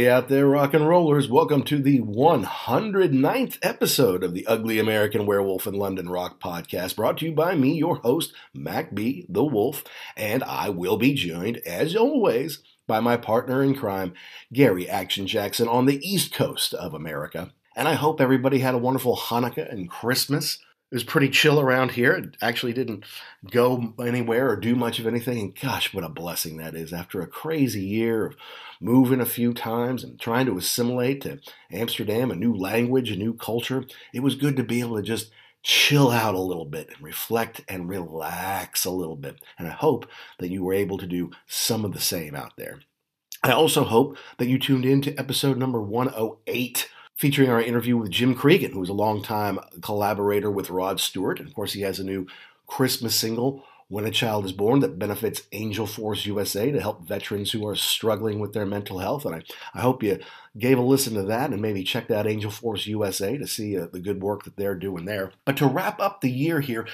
Hey out there, rock and rollers. Welcome to the 109th episode of the Ugly American Werewolf in London Rock podcast, brought to you by me, your host, Mac B, the Wolf, and I will be joined, as always, by my partner in crime, Gary Action Jackson, on the East Coast of America. And I hope everybody had a wonderful Hanukkah and Christmas. It was pretty chill around here. It actually didn't go anywhere or do much of anything. And gosh, what a blessing that is after a crazy year of moving a few times and trying to assimilate to Amsterdam, a new language, a new culture. It was good to be able to just chill out a little bit and reflect and relax a little bit. And I hope that you were able to do some of the same out there. I also hope that you tuned in to episode number 108 featuring our interview with Jim Cregan, who's a longtime collaborator with Rod Stewart. And of course, he has a new Christmas single, When a Child is Born, that benefits Angel Force USA to help veterans who are struggling with their mental health. And I, I hope you gave a listen to that and maybe checked out Angel Force USA to see uh, the good work that they're doing there. But to wrap up the year here,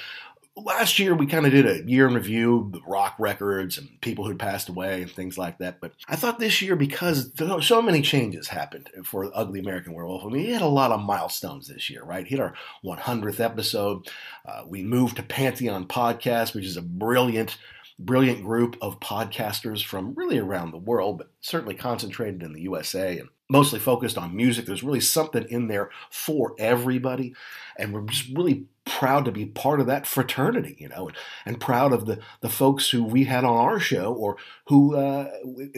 last year we kind of did a year in review, rock records and people who'd passed away and things like that. But I thought this year, because so many changes happened for Ugly American Werewolf, I mean, we had a lot of milestones this year, right? Hit our 100th episode. Uh, we moved to Pantheon Podcast, which is a brilliant brilliant group of podcasters from really around the world, but certainly concentrated in the USA and mostly focused on music. There's really something in there for everybody. And we're just really proud to be part of that fraternity, you know, and, and proud of the, the folks who we had on our show or who uh,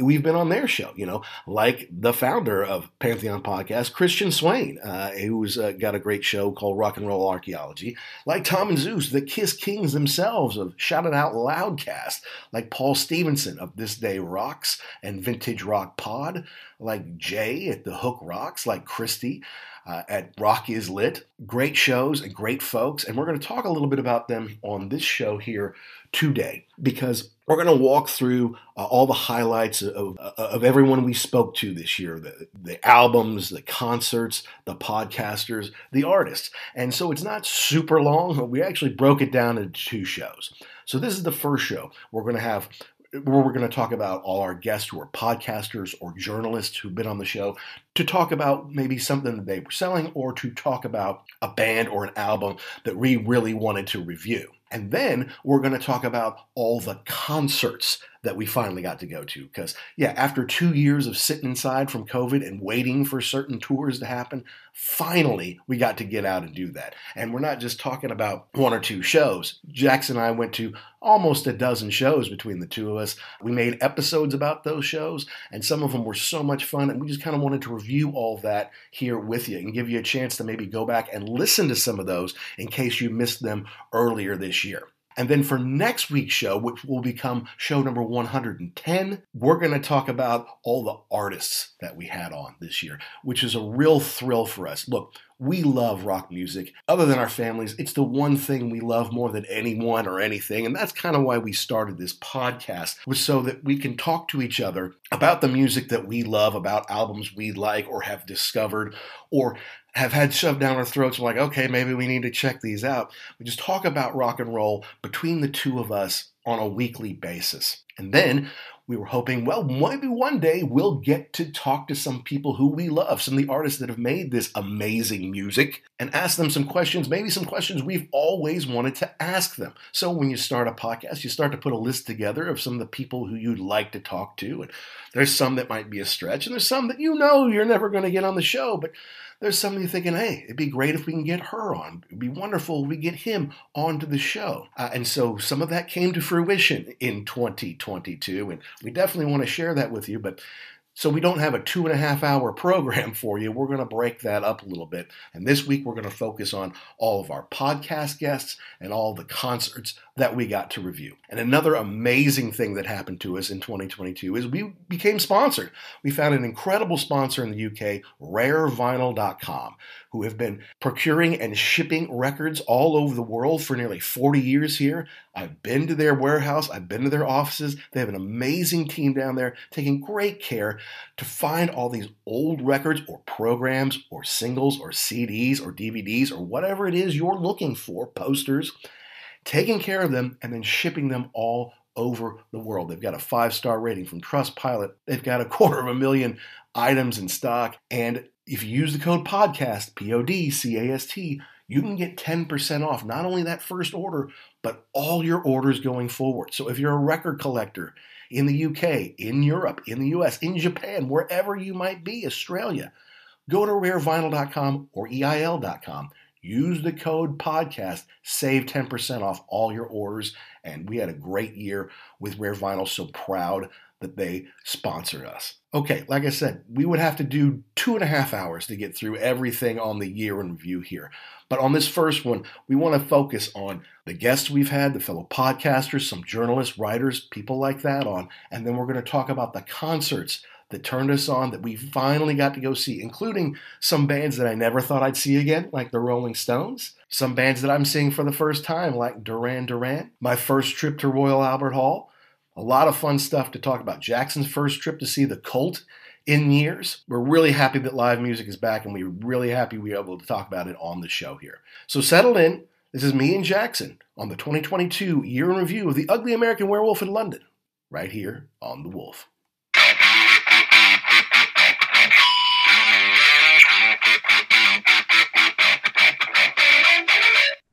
we've been on their show, you know, like the founder of Pantheon Podcast, Christian Swain, uh, who's uh, got a great show called Rock and Roll Archaeology, like Tom and Zeus, the Kiss Kings themselves of Shout It Out Loudcast, like Paul Stevenson of This Day Rocks and Vintage Rock Pod, like Jay at The Hook Rocks, like Christy uh, at Rock is Lit. Great shows and great folks. And we're going to talk a little bit about them on this show here today because we're going to walk through uh, all the highlights of, of, of, everyone we spoke to this year the, the albums, the concerts, the podcasters, the artists. And so it's not super long. But we actually broke it down into two shows. So this is the first show. We're going to have where we're going to talk about all our guests who are podcasters or journalists who've been on the show to talk about maybe something that they were selling or to talk about a band or an album that we really wanted to review. And then we're going to talk about all the concerts that we finally got to go to. Because, yeah, after two years of sitting inside from COVID and waiting for certain tours to happen, finally we got to get out and do that. And we're not just talking about one or two shows. Jackson and I went to almost a dozen shows between the two of us. We made episodes about those shows, and some of them were so much fun. And we just kind of wanted to review all that here with you and give you a chance to maybe go back and listen to some of those in case you missed them earlier this year. And then for next week's show, which will become show number 110, we're going to talk about all the artists that we had on this year, which is a real thrill for us. Look, we love rock music. Other than our families, it's the one thing we love more than anyone or anything. And that's kind of why we started this podcast, was so that we can talk to each other about the music that we love, about albums we like or have discovered, or have had shoved down our throats. We're like, okay, maybe we need to check these out. We just talk about rock and roll between the two of us on a weekly basis. And then we were hoping, well, maybe one day we'll get to talk to some people who we love, some of the artists that have made this amazing music, and ask them some questions, maybe some questions we've always wanted to ask them. So when you start a podcast, you start to put a list together of some of the people who you'd like to talk to. And there's some that might be a stretch, and there's some that you know you're never going to get on the show, but there's somebody thinking, hey, it'd be great if we can get her on. It'd be wonderful if we get him onto the show. Uh, and so some of that came to fruition in 2022, and we definitely want to share that with you. But so we don't have a two and a half hour program for you. We're going to break that up a little bit. And this week we're going to focus on all of our podcast guests and all the concerts that we got to review. And another amazing thing that happened to us in 2022 is we became sponsored. We found an incredible sponsor in the UK, rarevinyl.com, who have been procuring and shipping records all over the world for nearly 40 years here. I've been to their warehouse, I've been to their offices. They have an amazing team down there taking great care to find all these old records or programs or singles or CDs or DVDs or whatever it is you're looking for, posters, taking care of them and then shipping them all over the world. They've got a five star rating from Trustpilot. They've got a quarter of a million items in stock. And if you use the code PODCAST, P O D C A S T, you can get 10% off not only that first order, but all your orders going forward. So if you're a record collector in the UK, in Europe, in the US, in Japan, wherever you might be, Australia, go to rarevinyl.com or EIL.com. Use the code podcast, save 10% off all your orders. And we had a great year with Rare Vinyl, so proud that they sponsored us. Okay, like I said, we would have to do two and a half hours to get through everything on the year in review here. But on this first one, we want to focus on the guests we've had, the fellow podcasters, some journalists, writers, people like that on, and then we're going to talk about the concerts that turned us on that we finally got to go see, including some bands that I never thought I'd see again, like the Rolling Stones, some bands that I'm seeing for the first time, like Duran Duran, my first trip to Royal Albert Hall, a lot of fun stuff to talk about. Jackson's first trip to see the Cult in years. We're really happy that live music is back, and we're really happy we are able to talk about it on the show here. So settle in. This is me and Jackson on the 2022 year in review of The Ugly American Werewolf in London, right here on The Wolf.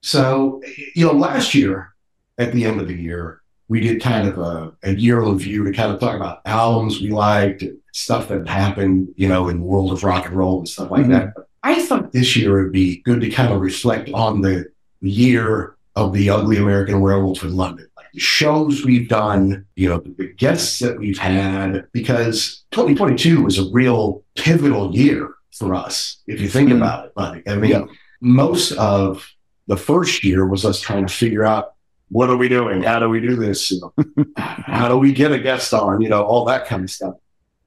So, you know, last year at the end of the year, we did kind of a, a year review to kind of talk about albums we liked, stuff that happened, you know, in the world of rock and roll and stuff like mm-hmm. that. But I thought this year would be good to kind of reflect on the year of the Ugly American Werewolf in London. Like the shows we've done, you know, the guests that we've had, because 2022 was a real pivotal year for us, if you think mm-hmm. about it. Like, I mean, yeah. most of the first year was us trying to figure out what are we doing? How do we do this? You know, how do we get a guest on? You know, all that kind of stuff.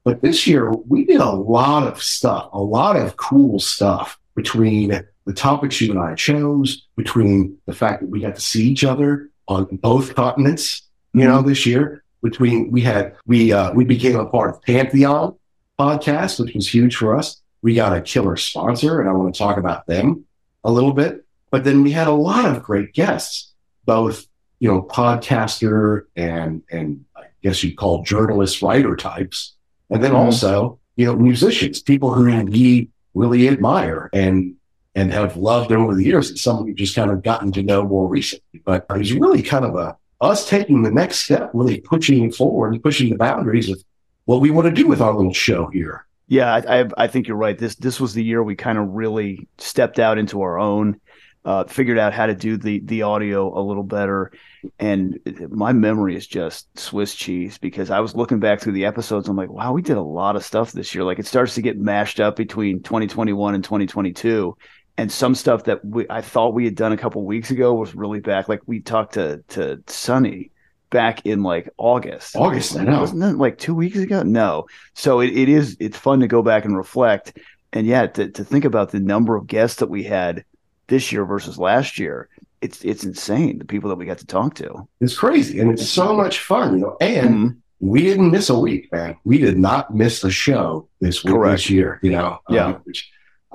But this year we did a lot of stuff, a lot of cool stuff between the topics you and I chose, between the fact that we got to see each other on both continents, you know, this year. Between we had we uh, we became a part of Pantheon podcast, which was huge for us. We got a killer sponsor, and I want to talk about them a little bit. But then we had a lot of great guests, both you know, podcaster and and I guess you'd call journalist writer types, and then mm-hmm. also you know musicians, people who we really admire and and have loved over the years. It's someone we've just kind of gotten to know more recently. But it's really kind of a us taking the next step, really pushing forward and pushing the boundaries of what we want to do with our little show here. Yeah, I, I, think you're right. This this was the year we kind of really stepped out into our own, uh, figured out how to do the the audio a little better, and my memory is just Swiss cheese because I was looking back through the episodes. I'm like, wow, we did a lot of stuff this year. Like it starts to get mashed up between 2021 and 2022. And some stuff that we, I thought we had done a couple weeks ago was really back. Like we talked to to Sonny back in like August. August, I know. Wasn't that like two weeks ago? No. So it, it is it's fun to go back and reflect. And yeah, to, to think about the number of guests that we had this year versus last year it's it's insane the people that we got to talk to. It's crazy and it's so much fun, you know. And mm-hmm. we didn't miss a week, man. We did not miss a show this week Correct. this year, you know. Yeah. Um, which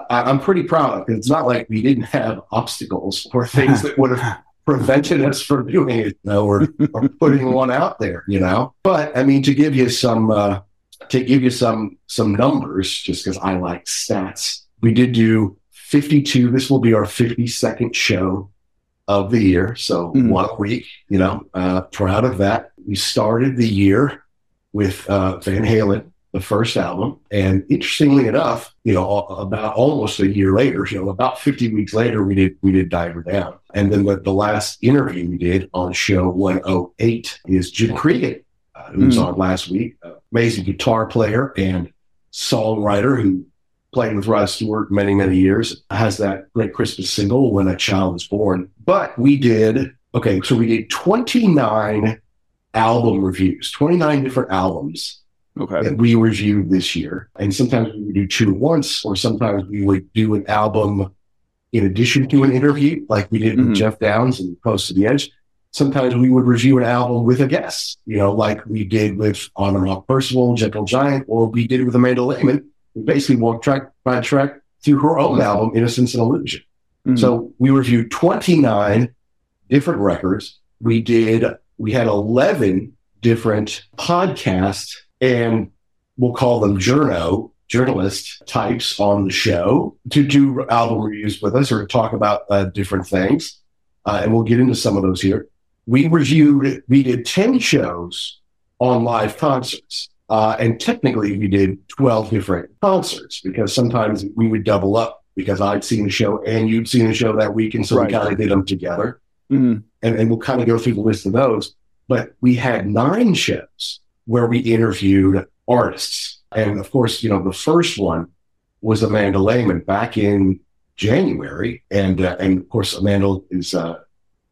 I, am pretty proud of. It's not like we didn't have obstacles or things that would have prevented us from doing it, you know, or, or putting one out there, you know. But I mean, to give you some uh, to give you some some numbers, just because I like stats, we did do 52. This will be our 52nd show of the year. So mm. one week, you know, uh, proud of that. We started the year with uh, Van Halen, the first album. And interestingly enough, you know, about almost a year later, you know, about 50 weeks later, we did, we did Diver Down. And then the, the last interview we did on show 108 is Jim Cregan, uh, who was mm. on last week, amazing guitar player and songwriter who played with Rod Stewart many, many years, has that great Christmas single, When a Child is Born. But we did, okay, so we did 29 album reviews, 29 different albums okay. that we reviewed this year. And sometimes we would do two at once, or sometimes we would do an album in addition to an interview, like we did mm-hmm. with Geoff Downes and Close to the Edge. Sometimes we would review an album with a guest, you know, like we did with On and Off Percival, Gentle Giant, or we did it with Amanda Lehmann basically walked track by track through her own album, Innocence and Illusion. Mm-hmm. So we reviewed 29 different records. We did, we had 11 different podcasts and we'll call them journo, journalist types on the show to do album reviews with us or talk about uh, different things. Uh, and we'll get into some of those here. We reviewed, we did 10 shows on live concerts. Uh, and technically, we did 12 different concerts because sometimes we would double up because I'd seen the show and you'd seen the show that week. And so right. we kind of did them together. Mm-hmm. And, and we'll kind of go through the list of those. But we had nine shows where we interviewed artists. And of course, you know, the first one was Amanda Lehmann back in January. And, uh, and of course, Amanda is a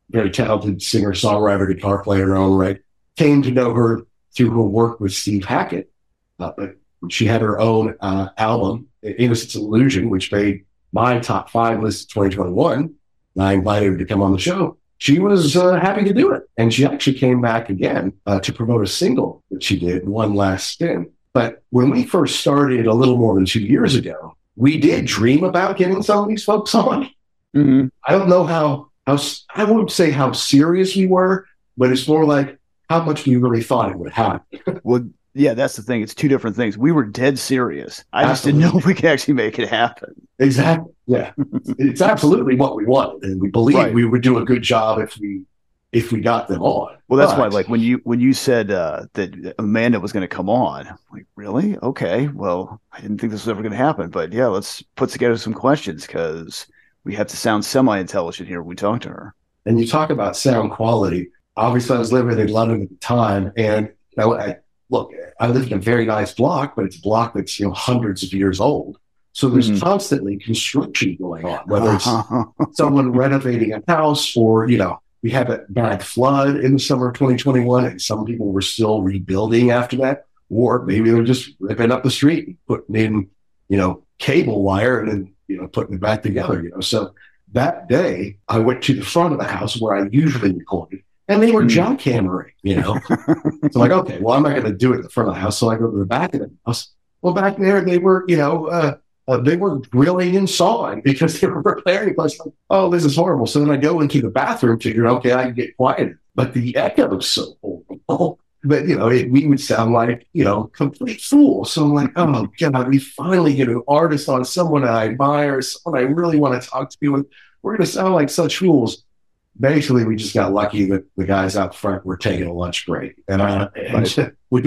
very talented singer, songwriter, guitar player in her own right. Came to know her through her work with Steve Hackett. Uh, but she had her own uh, album, Innocence Illusion, which made my top five list of 2021. And I invited her to come on the show. She was uh, happy to do it. And she actually came back again uh, to promote a single that she did, One Last Spin. But when we first started a little more than two years ago, we did dream about getting some of these folks on. Mm-hmm. I don't know how, how, I won't say how serious we were, but it's more like how much do you really thought it would happen? well, yeah, that's the thing. It's two different things. We were dead serious. I absolutely. just didn't know if we could actually make it happen. Exactly. Yeah. it's absolutely what we wanted. And we believe right. we would do a good job if we if we got them on. Well, that's why, But- like when you when you said uh, that Amanda was going to come on, I'm like really? Okay, well, I didn't think this was ever going to happen, but yeah, let's put together some questions because we have to sound semi-intelligent here when we talk to her. and you talk about sound quality. Obviously, I was living in London at the time, and you know, I, look, I lived in a very nice block, but it's a block that's you know hundreds of years old. So there's Mhm. constantly construction going on, whether it's someone renovating a house or you know we had a bad flood in the summer of 2021 and some people were still rebuilding after that or maybe they're just ripping up the street and putting in you know cable wire and then you know putting it back together you know so that day i went to the front of the house where i usually recorded and they were Hmm. jackhammering you know so I'm like okay well i'm not going to do it in the front of the house so i go to the back of the house well back there they were you know uh, uh, they were grilling and sawing because they were repairing. I was like, oh, this is horrible. So then I go into the bathroom, figure, okay, I can get quieted. But the echo was so horrible. But, you know, it, we would sound like, you know, complete fools. So I'm like, oh, God, we finally get an artist on someone I admire, someone I really want to talk to. And we're going to sound like such fools. Basically, we just got lucky that the guys out front were taking a lunch break. And, and we,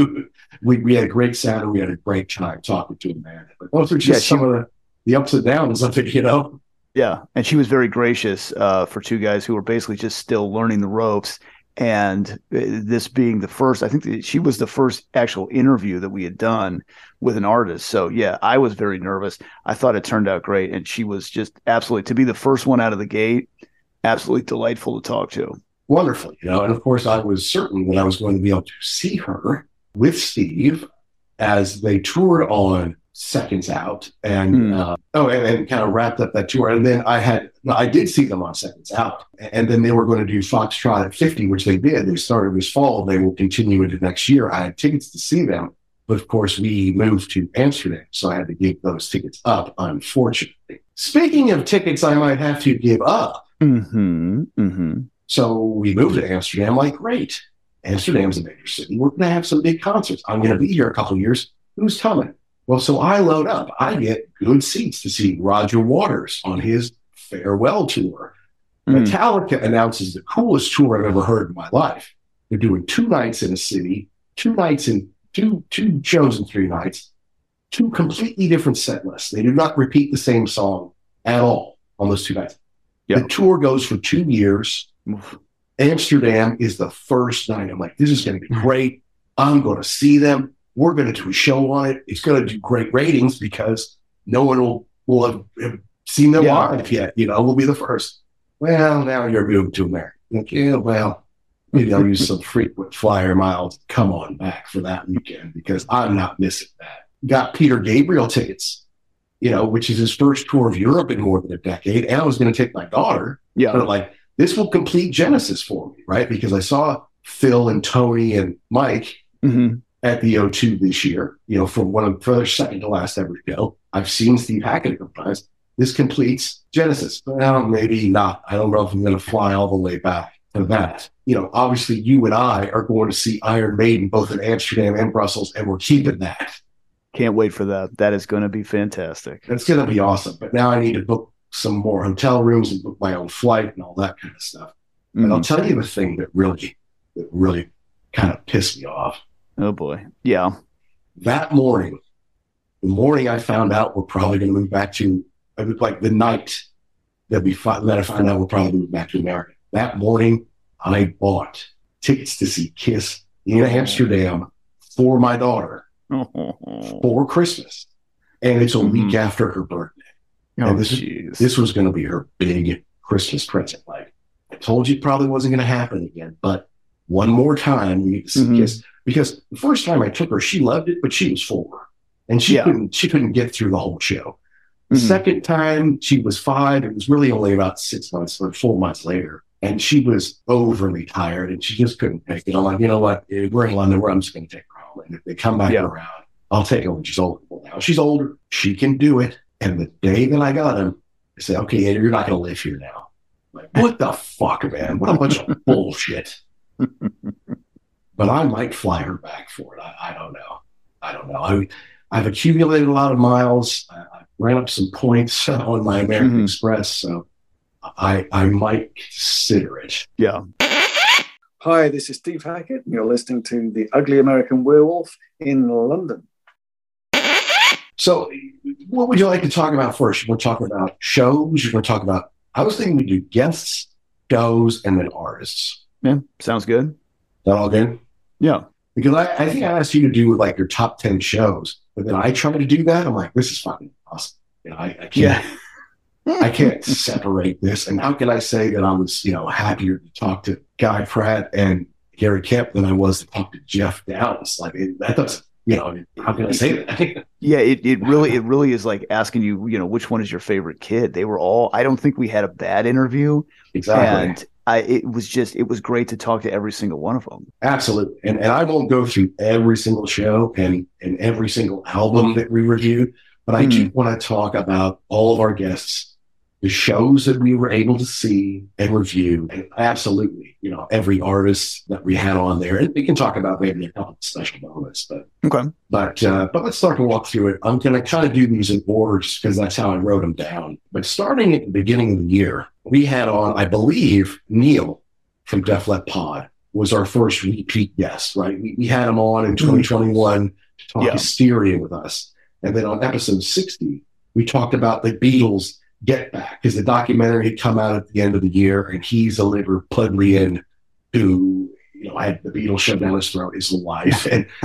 we, we had a great sound and we had a great time talking to him, man. But those are just Yeah, some of the, the ups and downs of it, you know? Yeah, and she was very gracious uh, for two guys who were basically just still learning the ropes. And uh, this being the first, I think that she was the first actual interview that we had done with an artist. So yeah, I was very nervous. I thought it turned out great, and she was just absolutely to be the first one out of the gate, absolutely delightful to talk to. Wonderful, you know? And of course, I was certain that I was going to be able to see her with Steve as they toured on Seconds Out and, Hmm. uh, oh, and, and kind of wrapped up that tour. And then I had, I did see them on Seconds Out. And then they were going to do Foxtrot at 50, which they did. They started this fall. They will continue into next year. I had tickets to see them. But of course, we moved to Amsterdam. So I had to give those tickets up, unfortunately. Speaking of tickets, I might have to give up. Mm-hmm. Mm-hmm. So we moved to Amsterdam. Like, great. Amsterdam's a major city. We're going to have some big concerts. I'm going to be here a couple of years. Who's coming? Well, so I load up. I get good seats to see Roger Waters on his farewell tour. Mm. Metallica announces the coolest tour I've ever heard in my life. They're doing two nights in a city, two nights in two two shows in three nights, two completely different set lists. They do not repeat the same song at all on those two nights. Yeah. The tour goes for two years. Amsterdam is the first night. I'm like, this is going to be great. I'm going to see them. We're going to do a show on it. It's going to do great ratings because no one will will have, have seen them Yeah. live yet. You know, we'll be the first. Well, now you're moving to America. Like, yeah, well, maybe I'll use some frequent flyer miles. Come on back for that weekend because I'm not missing that. Got Peter Gabriel tickets, you know, which is his first tour of Europe in more than a decade. And I was going to take my daughter. Yeah. But like, this will complete Genesis for me, right? Because I saw Phil and Tony and Mike Mm-hmm. at the O2 this year, you know, for one of their second to last ever show. I've seen Steve Hackett a couple times. This completes Genesis. Well, maybe not. I don't know if I'm going to fly all the way back to that. You know, obviously, you and I are going to see Iron Maiden both in Amsterdam and Brussels, and we're keeping that. Can't wait for that. That is going to be fantastic. That's going to be awesome. But now I need to book some more hotel rooms and book my own flight and all that kind of stuff. And I'll Mhm. tell you the thing that really, that really kind of pissed me off. Oh boy. Yeah. that morning, the morning I found out we're probably going to move back to, was like the night that we fi- that I found out we're probably moving back to America. That morning, I bought tickets to see Kiss in Amsterdam for my daughter for Christmas, and it's a week Mhm. after her birthday. And this is- This was going to be her big Christmas present. Like I told you, it probably wasn't going to happen again, but one more time we to see Mhm. Kiss because the first time I took her, she loved it, but she was four, and she Yeah. couldn't she couldn't get through the whole show. The Mhm. second time she was five. It was really only about six months or four months later. And she was overly tired and she just couldn't take it. I'm like, you know what? We're in London. Where I'm just going to take her. And if they come back Yeah. around, I'll take her when she's older. Well, now she's older. She can do it. And the day that I got him, I said, okay, you're not going to live here now. I'm like, what the fuck, man? What a bunch of bullshit. but I might fly her back for it. I, I don't know. I don't know. I, I've accumulated a lot of miles. I, I ran up some points on my American Mhm. Express, so I I might consider it. yeah. Hi, this is Steve Hackett. And you're listening to The Ugly American Werewolf in London. So, what would you like to talk about first? You want to talk about shows? You want to talk about, I was thinking we do guests, shows, and then artists. Yeah, sounds good. That all good? Yeah. Because I, I think I asked you to do like your top 10 shows, but then I tried to do that. I'm like, this is fucking awesome. You know, I, I can't. Yeah. I can't separate this. And how can I say that I was, you know, happier to talk to Guy Pratt and Gary Kemp than I was to talk to Geoff Downes? Like it, that doesn't, you know, how can I say that? Yeah, it, it really it really is like asking you, you know, which one is your favorite kid? They were all I don't think we had a bad interview. exactly. And I it was just it was great to talk to every single one of them. Absolutely. And and I won't go through every single show and, and every single album that we reviewed, but I do hmm. want to talk about all of our guests, the shows that we were able to see and review, and absolutely, you know, every artist that we had on there. And we can talk about maybe a couple of special moments, but Okay. but uh, but let's start to walk through it. I'm going to kind of do these in orders because that's how I wrote them down. But starting at the beginning of the year, we had on, I believe, Neil from Def Leppard Pod was our first repeat guest. Right, we, we had him on in 2021 to talk Yeah. hysteria with us, and then on episode 60, we talked about the Beatles Get Back because the documentary had come out at the end of the year, and he's a Liverpudlian who you know had the Beatles shoved down his throat his life, and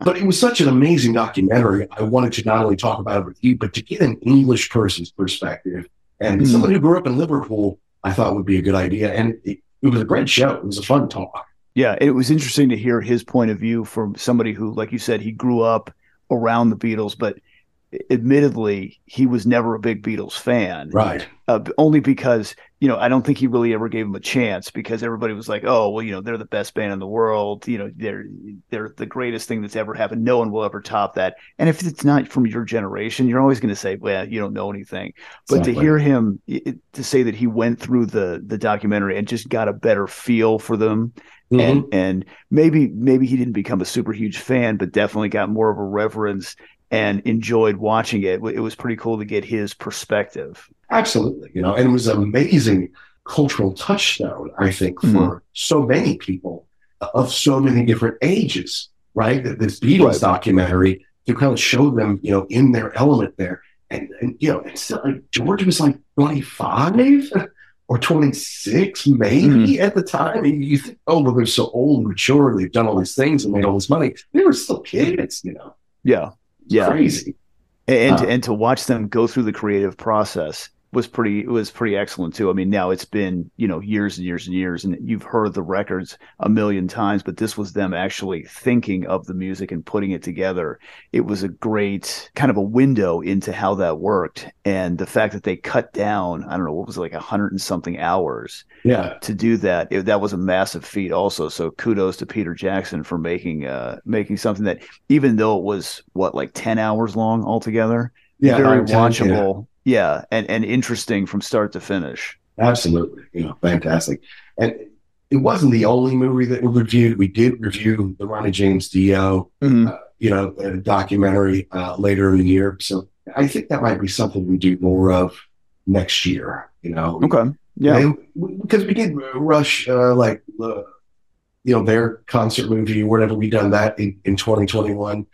but it was such an amazing documentary. I wanted to not only talk about it with you, but to get an English person's perspective. And Mhm. someone who grew up in Liverpool, I thought would be a good idea. And it, it was a great show. It was a fun talk. Yeah, it was interesting to hear his point of view from somebody who, like you said, he grew up around the Beatles, but admittedly, he was never a big Beatles fan. Right. Uh, only because you know I don't think he really ever gave him a chance because everybody was like, oh well, you know they're the best band in the world. You know they're they're the greatest thing that's ever happened. No one will ever top that. And if it's not from your generation, you're always going to say, well, you don't know anything. But Exactly. to hear him it, to say that he went through the the documentary and just got a better feel for them Mm-hmm. and and maybe maybe he didn't become a super huge fan, but definitely got more of a reverence and enjoyed watching it. It was pretty cool to get his perspective. Absolutely. You know, and it was an amazing cultural touchstone, I think, for Mhm. so many people of so many different ages, right? This Beatles documentary to kind of show them, you know, in their element there. And, and you know, it's like George was like 25 or 26, maybe at the time. And you think, oh, well, they're so old and mature and they've done all these things and made all this money. They were still kids, you know. Yeah, yeah, Crazy. and Uh, and to watch them go through the creative process was pretty it was pretty excellent too. I mean, now it's been you know years and years and years, and you've heard the records a million times, but this was them actually thinking of the music and putting it together. It was a great kind of a window into how that worked, and the fact that they cut down, I don't know, what was it, like a hundred and something hours Yeah. to do that. It, that was a massive feat, also. So kudos to Peter Jackson for making uh making something that even though it was what like ten hours long altogether Yeah. very nine, ten, yeah. watchable. Yeah. and and interesting from start to finish. Absolutely. You know, fantastic. And it wasn't the only movie that we reviewed. We did review the Ronnie James Dio, Mhm. uh, you know, documentary uh, later in the year. So I think that might be something we do more of next year, you know. Okay. Yeah. Because we did rush, uh, like, you know, their concert movie, whatever we done that in, in 2021.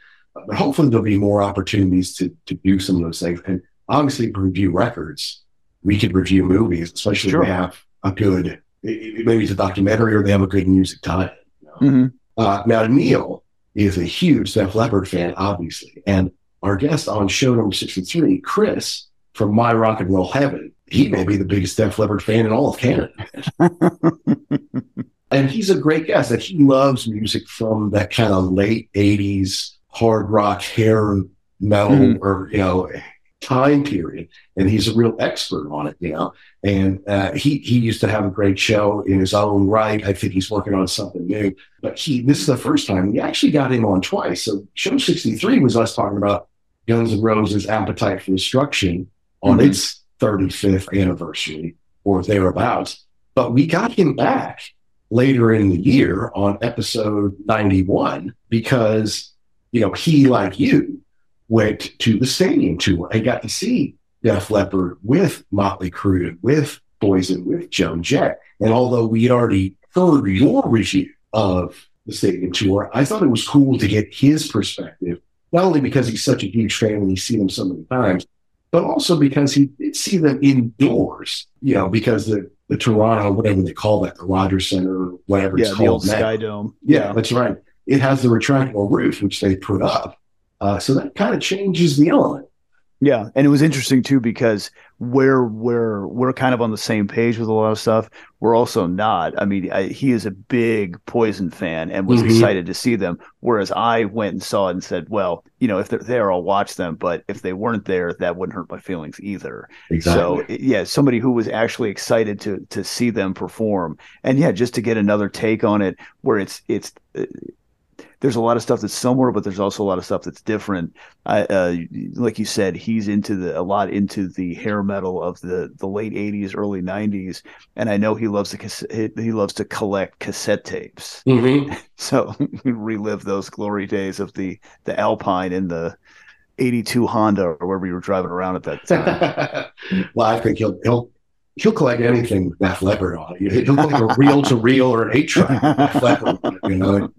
But hopefully there'll be more opportunities to, to do some of those things. And obviously, review records, we could review movies, especially Sure. if they have a good, maybe it's a documentary or they have a good music tie. You know? Mhm. Uh, now, Neil is a huge Def Leppard fan, obviously. And our guest on show number 63, Chris from My Rock and Roll Heaven, he may be the biggest Def Leppard fan in all of Canada. and he's a great guest that he loves music from that kind of late 80s hard rock hair metal Mhm. or, you know, time period. And he's a real expert on it, you know. And uh, he he used to have a great show in his own right. I think he's working on something new. But he this is the first time we actually got him on twice. So show 63 was us talking about Guns N' Roses Appetite for Destruction on Mhm. its 35th anniversary or thereabouts. But we got him back later in the year on episode 91 because, you know, he, like you, went to the stadium tour and got to see Def Leppard with Motley Crue, with Poison, with Joan Jett. And although we had already heard your review of the stadium tour, I thought it was cool to get his perspective, not only because he's such a huge fan and he's seen them so many times, but also because he did see them indoors, you know, because the, the Toronto, whatever they call that, the Rogers Center, whatever yeah, it's called now. Sky Dome. Yeah, that's right. It has the retractable roof, which they put up. Uh, so that kind of changes the element. Yeah, and it was interesting too because we're we're we're kind of on the same page with a lot of stuff. We're also not. I mean, I, he is a big Poison fan and was Mhm. excited to see them, whereas I went and saw it and said, "Well, you know, if they're there, I'll watch them. But if they weren't there, that wouldn't hurt my feelings either." Exactly. So yeah, somebody who was actually excited to to see them perform, and yeah, just to get another take on it, where it's it's. There's a lot of stuff that's similar, but there's also a lot of stuff that's different. I, uh, like you said, he's into the a lot into the hair metal of the the late '80s, early '90s, and I know he loves to he loves to collect cassette tapes. Mhm. So relive those glory days of the the Alpine and the '82 Honda or wherever you were driving around at that time. well, I think he'll he'll he'll collect anything with Def Leppard on it. He'll collect a reel to reel or an eight track with Def Leppard on it, you know.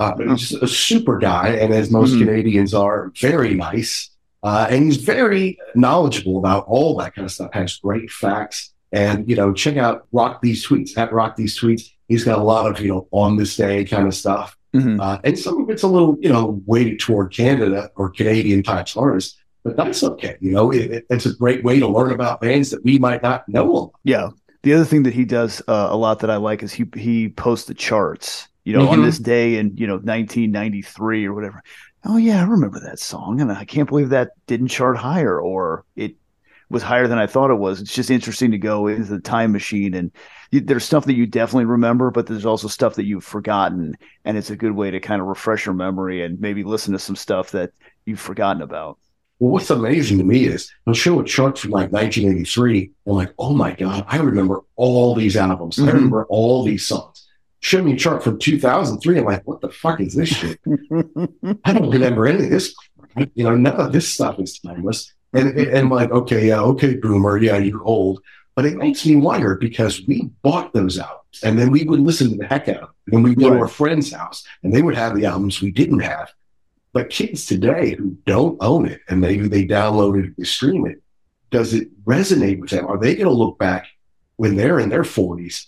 Uh, a super guy, and as most Mhm. Canadians are, very nice. Uh, and he's very knowledgeable about all that kind of stuff. Has great facts, and you know, check out Rock These Tweets at Rock These Tweets. He's got a lot of you know on this day kind of stuff. Mhm. Uh, and some of it's a little, you know, weighted toward Canada or Canadian types artists, but that's okay. You know, it, it- it's a great way to learn about bands that we might not know. Yeah. The other thing that he does uh, a lot that I like is he he posts the charts. You know, on Mhm. this day in you know 1993 or whatever. Oh yeah, I remember that song, and I can't believe that didn't chart higher, or it was higher than I thought it was. It's just interesting to go into the time machine, and you, there's stuff that you definitely remember, but there's also stuff that you've forgotten, and it's a good way to kind of refresh your memory and maybe listen to some stuff that you've forgotten about. Well, what's amazing to me is I'll show a chart from like 1983. I'm like, oh my God, I remember all these albums. I Mhm. remember all these songs. Show me a chart from 2003. I'm like, what the fuck is this shit? I don't remember any of this. You know, none of this stuff is timeless. And, and I'm like, okay, yeah, okay, boomer, yeah, you're old. But it makes me wonder because we bought those albums and then we would listen to the heck out of them. When we go to Right. our friend's house and they would have the albums we didn't have. But kids today who don't own it and maybe they download it and stream it, does it resonate with them? Are they going to look back when they're in their 40s,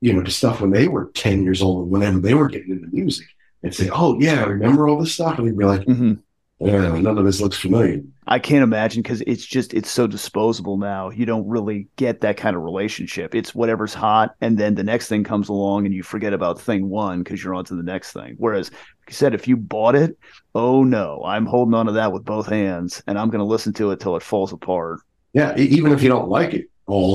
you know, to stuff when they were 10 years old, whenever they were getting into music and say, oh, yeah, I remember all this stuff? And they'd be like, mm-hmm. yeah, none of this looks familiar. I can't imagine because it's just it's so disposable now. You don't really get that kind of relationship. It's whatever's hot, and then the next thing comes along, and you forget about thing one because you're on to the next thing. Whereas, like you said, if you bought it, oh no, I'm holding on to that with both hands, and I'm going to listen to it till it falls apart. Yeah, even if you don't like it,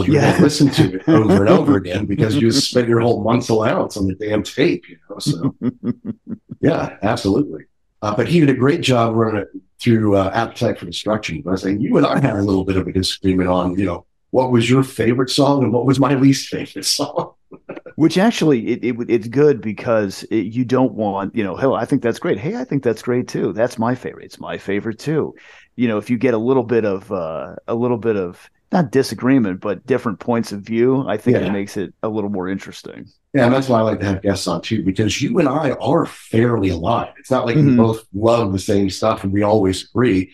you're Yeah. to listen to it over and over again because you spent your whole month's allowance on the damn tape, you know? So, yeah, absolutely. Uh, but he did a great job running it through uh, Appetite for Destruction. But I was saying, you and I had a little bit of a disagreement on, you know, what was your favorite song and what was my least favorite song. Which actually, it, it it's good because it, you don't want you know, hell, I think that's great. Hey, I think that's great too. That's my favorite. It's my favorite too. You know, if you get a little bit of uh, a little bit of not disagreement, but different points of view, I think Yeah. it makes it a little more interesting. Yeah, and that's why I like to have guests on too, because you and I are fairly aligned. It's not like we Mhm. both love the same stuff and we always agree.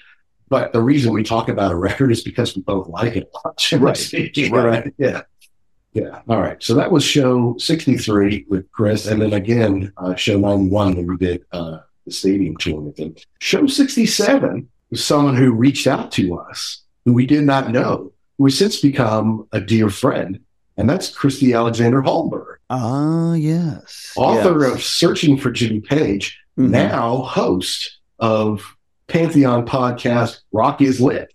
But the reason we talk about a record is because we both like it a lot. Right. Right. Yeah. Yeah. All right. So that was show 63 with Chris. And then again, uh, show 91 when we did uh, the stadium tour with him. Show 67 was someone who reached out to us who we did not know, who has since become a dear friend. And that's Christy Alexander Hallberg Ah, yes. author Yes. of Searching for Jimmy Page, Mhm. now host of Pantheon podcast Rock is Lit,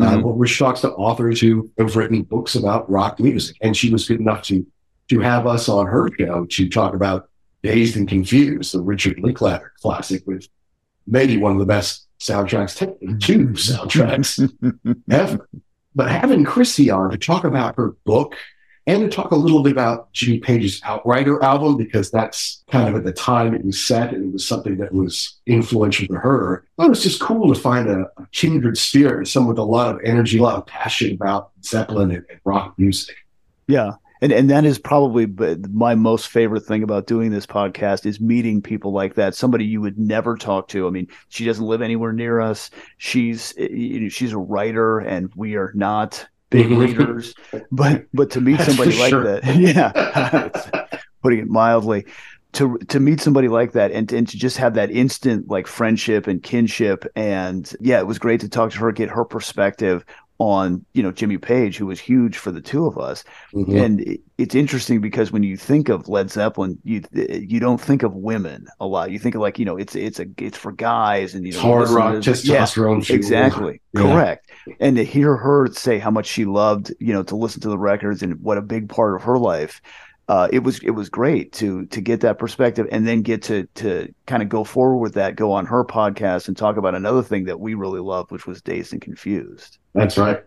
uh, Mhm. which talks to authors who have written books about rock music. And she was good enough to to have us on her show to talk about Dazed and Confused, the Richard Linklater classic, with maybe one of the best soundtracks, technically two soundtracks ever. But having Chrissy on to talk about her book and to talk a little bit about Jimmy Page's Outrider album, because that's kind of at the time it was set and it was something that was influential to her. It was just cool to find a, a kindred spirit, someone with a lot of energy, a lot of passion about Zeppelin and, and rock music. Yeah. And and that is probably my most favorite thing about doing this podcast is meeting people like that somebody you would never talk to i mean she doesn't live anywhere near us she's you know, she's a writer and we are not big mm-hmm. readers but but to meet somebody like sure. that yeah putting it mildly to to meet somebody like that and, and to just have that instant like friendship and kinship and yeah it was great to talk to her get her perspective on you know Jimmy Page, who was huge for the two of us. Mm-hmm. And it's interesting because when you think of Led Zeppelin, you you don't think of women a lot. You think of like you know it's it's a it's for guys and you know hard rock testosterone. Yeah, exactly, yeah. correct. And to hear her say how much she loved you know to listen to the records and what a big part of her life uh, it was it was great to to get that perspective and then get to to kind of go forward with that, go on her podcast and talk about another thing that we really loved, which was Dazed and Confused. That's right,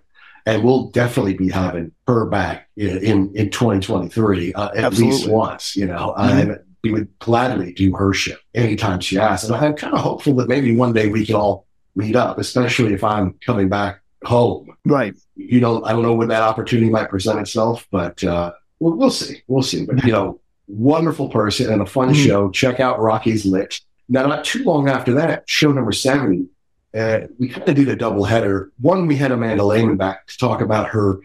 and we'll definitely be having her back in in 2023 uh, at Absolutely. least once. You know, mm-hmm. we would gladly do her show anytime she asks, and I'm kind of hopeful that maybe one day we can all meet up, especially if I'm coming back home. Right. You know, I don't know when that opportunity might present itself, but. uh we'll, we'll see. We'll see. But, you know, wonderful person and a fun mm-hmm. show. Check out Rock Is Lit. Now, not too long after that, show number seven, uh, we kind of did a double header. One, we had Amanda Lehmann back to talk about her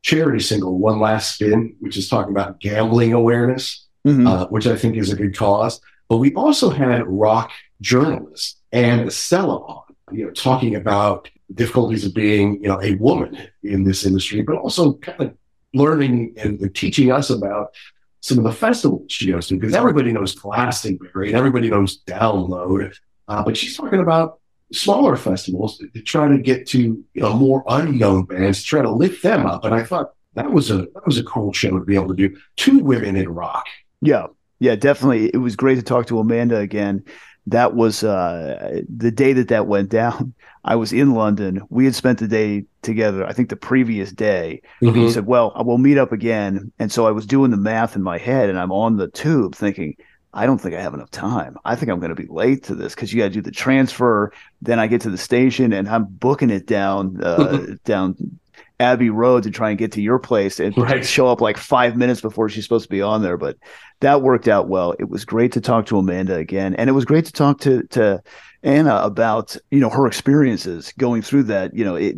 charity single, One Last Spin, which is talking about gambling awareness, mm-hmm. uh, which I think is a good cause. But we also had rock journalist Anne Estella on, you know, talking about difficulties of being, you know, a woman in this industry, but also kind of learning and teaching us about some of the festivals she goes to because everybody knows Glastonbury and everybody knows Download, uh, but she's talking about smaller festivals to, to, try to get to you know more unknown bands, to try to lift them up. And I thought that was a that was a cool show to be able to do. Two women in rock. Yeah, yeah, definitely. It was great to talk to Amanda again that was uh, the day that that went down. I was in London. We had spent the day together. I think the previous day. Mm-hmm. He said, "Well, we'll meet up again." And so I was doing the math in my head, and I'm on the tube thinking, "I don't think I have enough time. I think I'm going to be late to this because you got to do the transfer. Then I get to the station, and I'm booking it down uh, down Abbey Road to try and get to your place and right. show up like five minutes before she's supposed to be on there. But that worked out well. It was great to talk to Amanda again, and it was great to talk to to Anna about you know her experiences going through that. You know, it,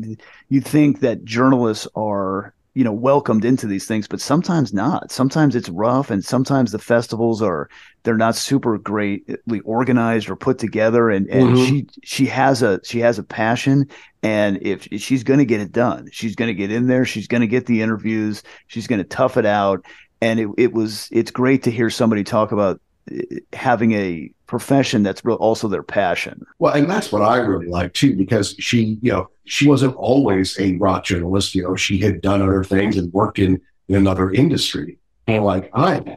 you think that journalists are you know welcomed into these things but sometimes not sometimes it's rough and sometimes the festivals are they're not super greatly organized or put together and and mm-hmm. she she has a she has a passion and if, if she's going to get it done she's going to get in there she's going to get the interviews she's going to tough it out and it, it was it's great to hear somebody talk about having a profession that's also their passion. Well, and that's what I really like too, because she, you know, she wasn't always a rock journalist. You know, she had done other things and worked in, in another industry, and like I have. Uh,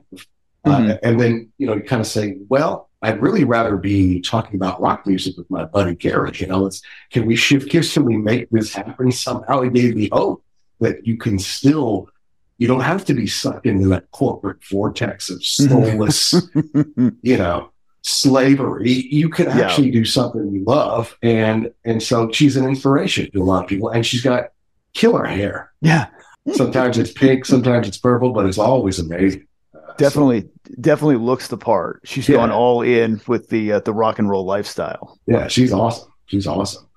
mm-hmm. Uh, and then, you know, you kind of say, well, I'd really rather be talking about rock music with my buddy Garrett. You know, it's can we shift gears? Can we make this happen somehow? It gave me hope that you can still you don't have to be sucked into that corporate vortex of soulless, you know, slavery. You can actually yeah. do something you love. And and so she's an inspiration to a lot of people. And she's got killer hair. Yeah. sometimes it's pink, sometimes it's purple, but it's always amazing. Uh, definitely, so, definitely looks the part. She's yeah. gone all in with the uh, the rock and roll lifestyle. Yeah, she's awesome. She's awesome.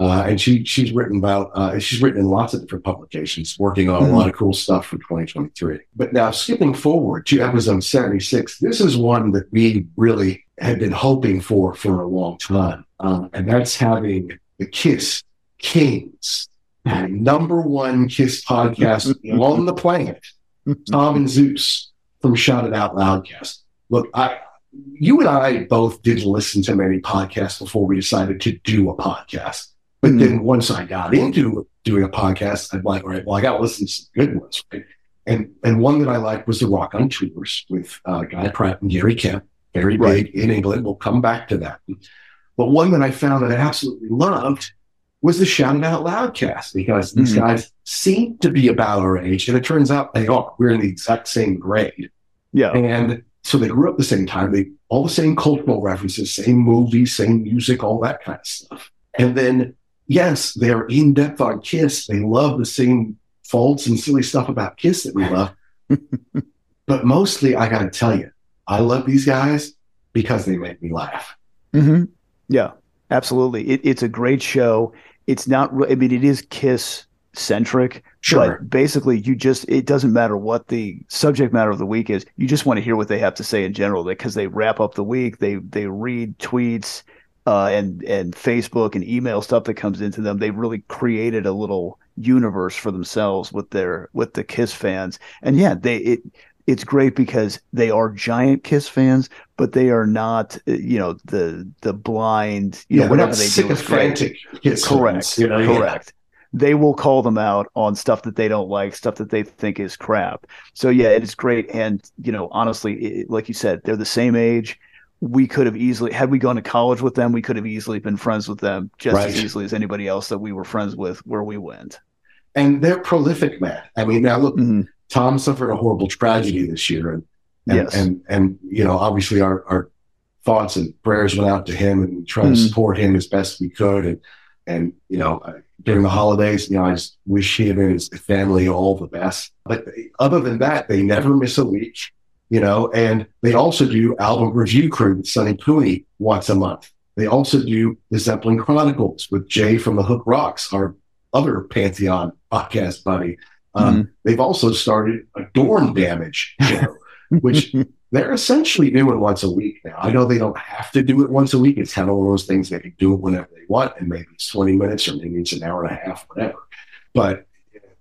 Uh, and she she's written about uh, she's written in lots of different publications, working on mm-hmm. a lot of cool stuff for 2023. But now skipping forward to episode 76, this is one that we really had been hoping for for a long time, um, and that's having the Kiss Kings, number one Kiss podcast on the planet, Tom and Zeus from Shout It Out Loudcast. Look, I you and I both didn't listen to many podcasts before we decided to do a podcast. But mm-hmm. then once I got into doing a podcast, I'm like, all right, well, I got to listen to some good ones. Right? And and one that I liked was the Rockonteurs with uh, Guy Pratt and Gary Kemp, very right. big in England. We'll come back to that. But one that I found that I absolutely loved was the Shout It Out Loudcast because these mm-hmm. guys seem to be about our age, and it turns out they are. We're in the exact same grade. Yeah. And so they grew up the same time. They all the same cultural references, same movies, same music, all that kind of stuff. And then yes, they're in depth on Kiss. They love the same faults and silly stuff about Kiss that we love, but mostly, I got to tell you, I love these guys because they make me laugh. Mm-hmm. Yeah, absolutely. It, it's a great show. It's not. I mean, it is Kiss centric. Sure. But basically, you just it doesn't matter what the subject matter of the week is. You just want to hear what they have to say in general because they wrap up the week. They they read tweets uh, and and Facebook and email stuff that comes into them. They really created a little universe for themselves with their with the Kiss fans. And yeah, they it it's great because they are giant Kiss fans, but they are not, uh, you know, the the blind, you yeah, know, whatever they do is sycophantic Kiss Correct. fans, you know, yeah. correct. They will call them out on stuff that they don't like, stuff that they think is crap. So yeah, it is great. And you know, honestly, it, like you said, they're the same age. We could have easily, had we gone to college with them, we could have easily been friends with them just Right. as easily as anybody else that we were friends with where we went. and they're prolific, man. I mean, now look, Mhm. Tom suffered a horrible tragedy this year, and and Yes. and, and you know, obviously, our our thoughts and prayers went out to him, and we try to Mhm. support him as best we could, and and you know, uh, during the holidays, you know, I just wish him and his family all the best. But other than that, they never miss a week, you know, and they also do album review crew with Sonny Pooni once a month. They also do the Zeppelin Chronicles with Jay from the Hook Rocks, our other Pantheon podcast buddy. Um, They've also started a Dorn Damage show, which they're essentially doing once a week now. I know they don't have to do it once a week. It's kind of one of those things they can do it whenever they want, and maybe it's 20 minutes or maybe it's an hour and a half, whatever. But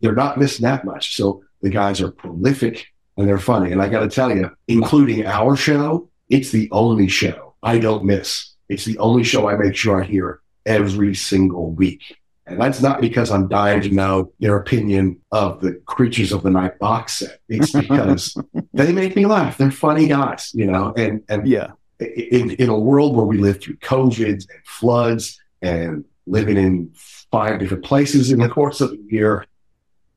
they're not missing that much. So the guys are prolific and they're funny. And I got to tell you, including our show, it's the only show I don't miss. It's the only show I make sure I hear every single week. And that's not because I'm dying to know their opinion of the Creatures of the Night box set. It's because they make me laugh. They're funny guys, you know, and, and Yeah. in, in a world where we live through COVID and floods and living in five different places in the course of a year,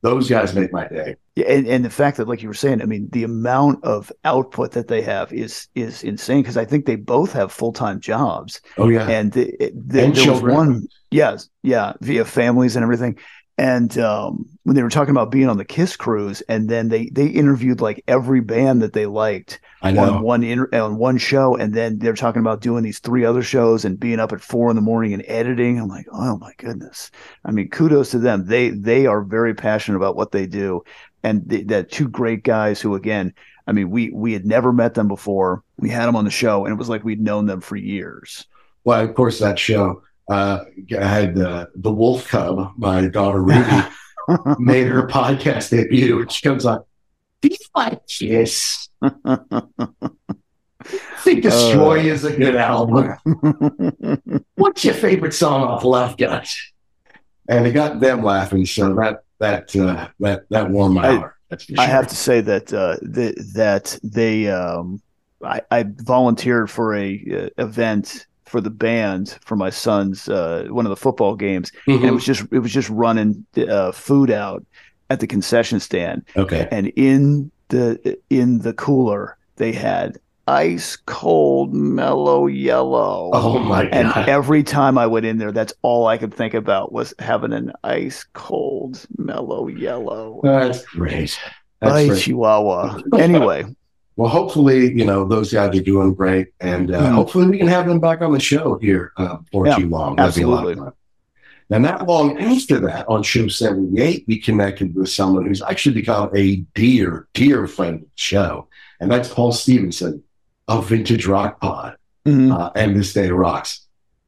those guys make my day. Yeah, and, and the fact that, like you were saying, I mean, the amount of output that they have is is insane because I think they both have full time jobs, Oh yeah, and the, the, And there was one, yes, yeah, via families and everything. And um, when they were talking about being on the Kiss cruise, and then they they interviewed like every band that they liked on one inter- on one show, and then they're talking about doing these three other shows and being up at four in the morning and editing. I'm like, oh my goodness! I mean, kudos to them. They they are very passionate about what they do, and th- that two great guys who, again, I mean, we we had never met them before. We had them on the show, and it was like we'd known them for years. Well, of course, that show uh, I had uh, the Wolf Cub. My daughter Ruby made her podcast debut, and she comes on. Do you like Kiss? think Destroy Uh. is a good album. What's your favorite song off Love Guts? And it got them laughing, so that that uh, that that warmed my I- heart. For I have to say that uh, th- that they um, I, I volunteered for a uh, event for the band for my son's uh, one of the football games, and it Mhm. was just it was just running uh, food out at the concession stand, okay. and in the in the cooler they had ice cold Mello Yello. Oh my And god! every time I went in there, that's all I could think about was having an ice cold Mello Yello. That's great. That's Bye, great. Chihuahua. Anyway, Well, hopefully, you know those guys are doing great, and uh, Mhm. hopefully we can have them back on the show here uh, for Yeah, too long. That'd be a lot of absolutely. fun. Now, not long after that, on show seventy-eight, we connected with someone who's actually become a dear, dear friend of the show, and that's Paul Stevenson of Vintage Rock Pod mhm, uh, and This Day Rocks.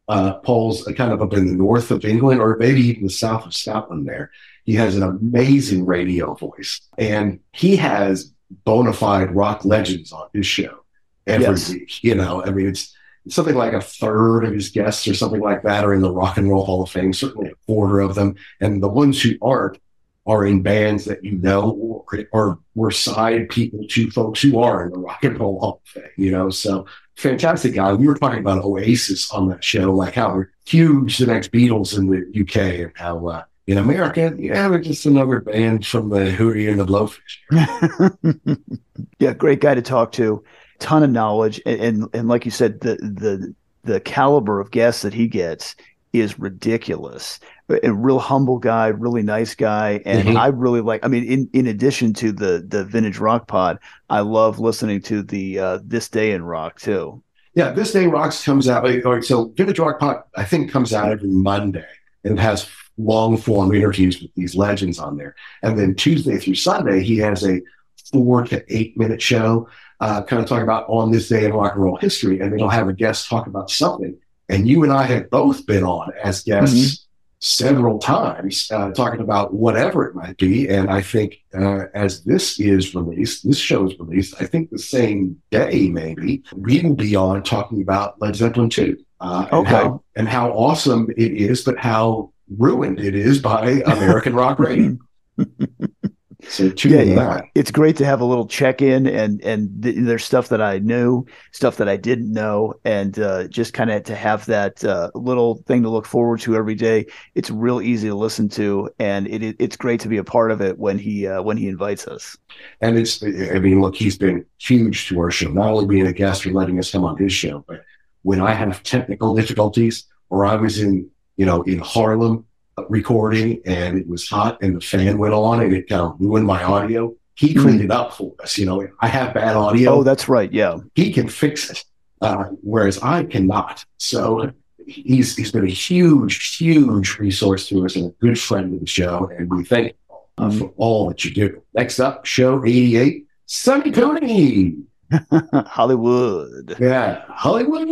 Uh, Paul's kind of up in the north of England, or maybe even the south of Scotland. There, he has an amazing radio voice, and he has bona fide rock legends on his show every Yes. week. You know, I mean, it's, something like a third of his guests or something like that are in the Rock and Roll Hall of Fame. Certainly a quarter of them, and the ones who aren't are in bands that you know or, or were side people to folks who are in the Rock and Roll Hall of Fame. You know, so fantastic guy. We were talking about Oasis on that show, like how huge, the next Beatles in the UK, and how uh, in America, yeah, we're just another band from the Hootie and the Blowfish. yeah, great guy to talk to. Ton of knowledge, and and, and like you said, the the the caliber of guests that he gets is ridiculous. A real humble guy, really nice guy, and mm-hmm. I really like. I mean, in in addition to the the vintage rock pod, I love listening to the uh, this day in rock too. Yeah, this day rocks comes out. All right, so vintage rock pod I think comes out every Monday and has long form interviews with these legends on there. And then Tuesday through Sunday, he has a four to eight minute show, uh, kind of talking about on this day in rock and roll history. And then he'll have a guest talk about something. And you and I have both been on as guests mm-hmm. several times, uh, talking about whatever it might be. And I think uh, as this is released, this show is released, I think the same day, maybe, we will be on talking about Led Zeppelin 2. Uh, okay. and, how, and how awesome it is, but how ruined it is by American rock radio. So yeah, yeah, it's great to have a little check in, and and th- there's stuff that I knew, stuff that I didn't know, and uh, just kind of to have that uh, little thing to look forward to every day. It's real easy to listen to, and it, it it's great to be a part of it when he uh, when he invites us. And it's I mean, look, he's been huge to our show, not only being a guest or letting us come on his show, but when I have technical difficulties or I was in you know in Harlem recording and it was hot and the fan went on and it kind of ruined my audio. He hmm. cleaned mm. it up for us. You know, I have bad audio. Oh, that's right. Yeah. He can fix it. Uh, whereas I cannot. So he's he's been a huge, huge resource to us and a good friend of the show. And we thank uh, mm. for all that you do. Next up, show 88, Sonny Pooni. Hollywood. Yeah, Hollywood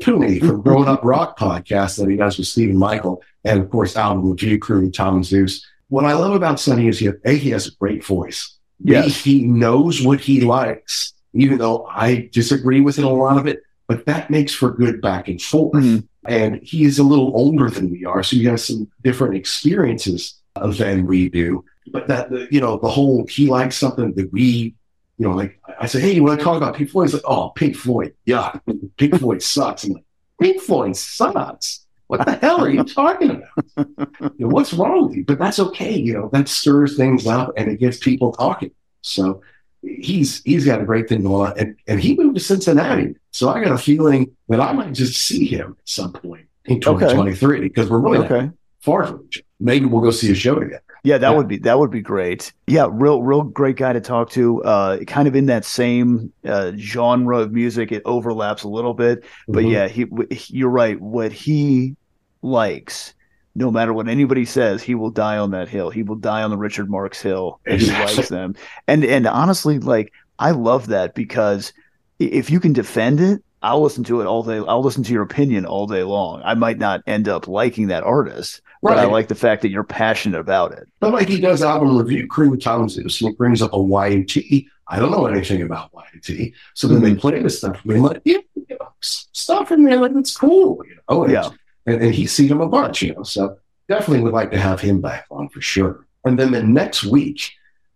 Pooni from Growing Up Rock podcast that he does with Stephen Michael and of course album with G Crew, Tom and Zeus. What I love about Sonny is he, a, he has a great voice. Yes. B, he knows what he likes, even though I disagree with it a lot of it, but that makes for good back and forth. Mm-hmm. And he is a little older than we are, so he has some different experiences than we do. But that, you know, the whole, he likes something that we you know, like I said, hey, you want to talk about Pink Floyd? He's like, oh, Pink Floyd, yeah, Pink Floyd sucks. I'm like, Pink Floyd sucks. What the hell are you talking about? you know, what's wrong with you? But that's okay. You know, that stirs things up and it gets people talking. So he's he's got a great thing going on. And, and he moved to Cincinnati. So I got a feeling that I might just see him at some point in 2023 okay. because we're really okay. From each other. Maybe we'll go see a show together. Yeah, that yeah. would be that would be great. Yeah, real real great guy to talk to. Uh, kind of in that same uh, genre of music, it overlaps a little bit, but mm-hmm. yeah, he you're right. What he likes, no matter what anybody says, he will die on that hill. He will die on the Richard Marx hill, if he likes them. And and honestly, like I love that because if you can defend it, I'll listen to it all day. I'll listen to your opinion all day long. I might not end up liking that artist, right. but I like the fact that you're passionate about it. But like he does album review, Cream so he brings up a Y&T. I don't know anything about Y&T. So then mm-hmm. they play this stuff. And like, yeah, you know, stuff in there, like, it's cool. You know? Oh, yeah. And, and he's seen him a bunch, you know. So definitely would like to have him back on for sure. And then the next week,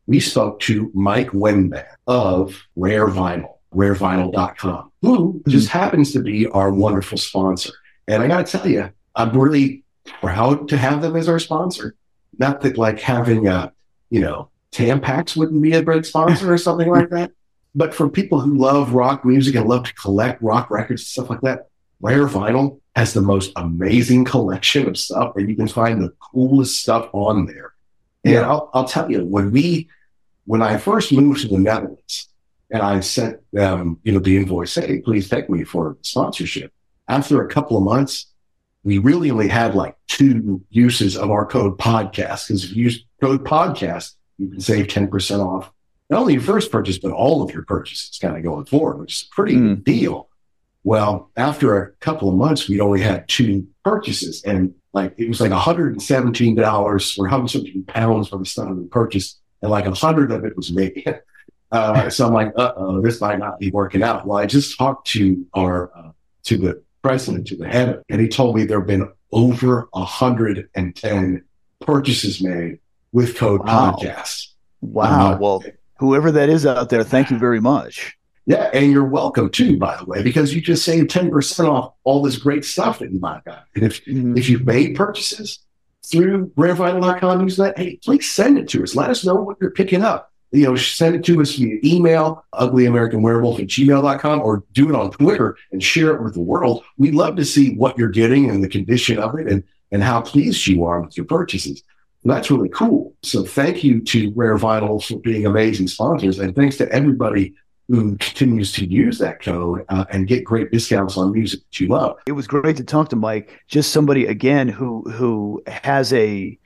we spoke to Mike Wenban of Rare Vinyl rarevinyl.com, who just mm-hmm. happens to be our wonderful sponsor. And I got to tell you, I'm really proud to have them as our sponsor. Not that like having a, you know, Tampax wouldn't be a great sponsor or something like that. But for people who love rock music and love to collect rock records and stuff like that, Rare Vinyl has the most amazing collection of stuff and you can find the coolest stuff on there. And yeah. I'll, I'll tell you, when we, when I first moved to the Netherlands, and I sent them, you know, the invoice, hey, please thank me for sponsorship. After a couple of months, we really only had like two uses of our code podcast because if you use code podcast, you can save 10% off not only your first purchase, but all of your purchases kind of going forward, which is a pretty mm. deal. Well, after a couple of months, we'd only had two purchases and like it was like $117 or 117 pounds for the stuff we purchased. And like a hundred of it was me. Uh, so I'm like, uh oh, this might not be working out. Well, I just talked to our, uh, to the president, to the head, and he told me there have been over 110 purchases made with code wow. podcast. Wow. Uh, well, whoever that is out there, thank you very much. Yeah, and you're welcome too, by the way, because you just saved 10% off all this great stuff that you might got. And if mm-hmm. if you've made purchases through rarevinyl.com, use that, hey, please send it to us. Let us know what you're picking up you know, send it to us via email, uglyamericanwerewolf at gmail.com, or do it on Twitter and share it with the world. We'd love to see what you're getting and the condition of it and, and how pleased you are with your purchases. That's really cool. So thank you to Rare Vinyl for being amazing sponsors. And thanks to everybody who continues to use that code uh, and get great discounts on music that you love. It was great to talk to Mike, just somebody again who who has a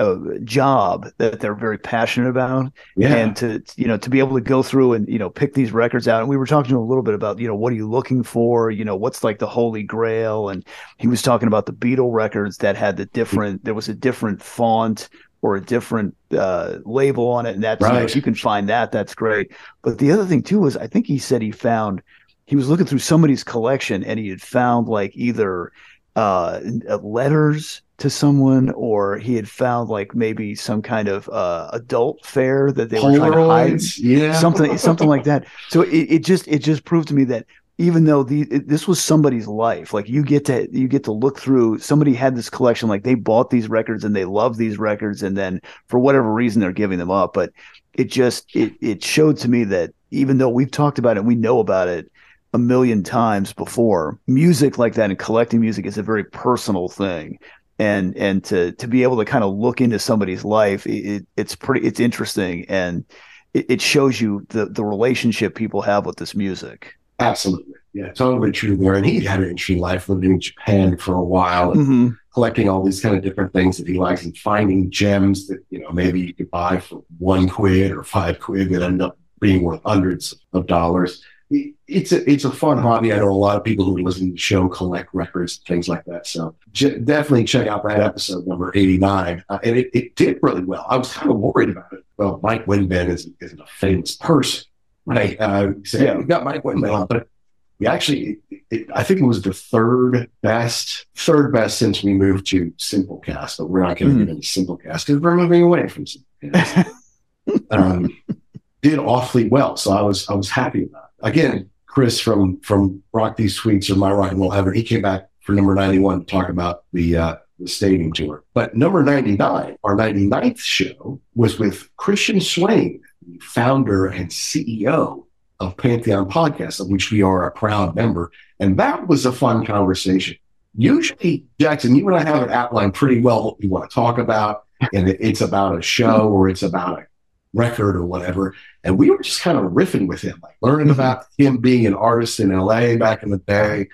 a job that they're very passionate about. Yeah. and to you know to be able to go through and you know pick these records out. And we were talking to him a little bit about you know what are you looking for? You know what's like the holy grail? And he was talking about the Beatle records that had the different there was a different font or a different uh, label on it. And that's you know, if you can find that that's great. But the other thing too was I think he said he found he was looking through somebody's collection and he had found like either uh, letters to someone or he had found like maybe some kind of uh, adult fair that they were trying to hide. Yeah. something something like that. So it, it just it just proved to me that even though the it, this was somebody's life like you get to you get to look through somebody had this collection like they bought these records and they love these records and then for whatever reason they're giving them up. But it just it it showed to me that even though we've talked about it we know about it a million times before music like that and collecting music is a very personal thing and and to to be able to kind of look into somebody's life it, it- it's pretty it's interesting and it, it shows you the the relationship people have with this music Absolutely. Yeah, totally true there. And he had an interesting life living in Japan for a while and Mhm. collecting all these kind of different things that he likes and finding gems that, you know, maybe you could buy for one quid or five quid that end up being worth hundreds of dollars. It- It's a it's a fun hobby. I know a lot of people who listen to the show collect records, things like that. So j- definitely check out that episode number eighty nine, uh, and it, it did really well. I was kind of worried about it. Well, Mike Wenban is isn't a famous person, right? Uh, so Yeah. we got Mike Wenban on, but we actually, it, it, I think it was the third best, third best since we moved to Simplecast. But we're not going to Mhm. get into Simplecast because we're moving away from Simplecast. um, did awfully well, so I was I was happy about it. Again, Chris from from Rock These Sweets or My Rock and Roll Heaven, he came back for number ninety one to talk about the uh, the stadium tour. But number ninety nine, our 99th show, was with Christian Swain, founder and CEO of Pantheon Podcast, of which we are a proud member. And that was a fun conversation. Usually, Jackson, you and I have it outlined pretty well what we want to talk about, and it's about a show or it's about a record or whatever. And we were just kind of riffing with him, like learning about him being an artist in LA back in the day.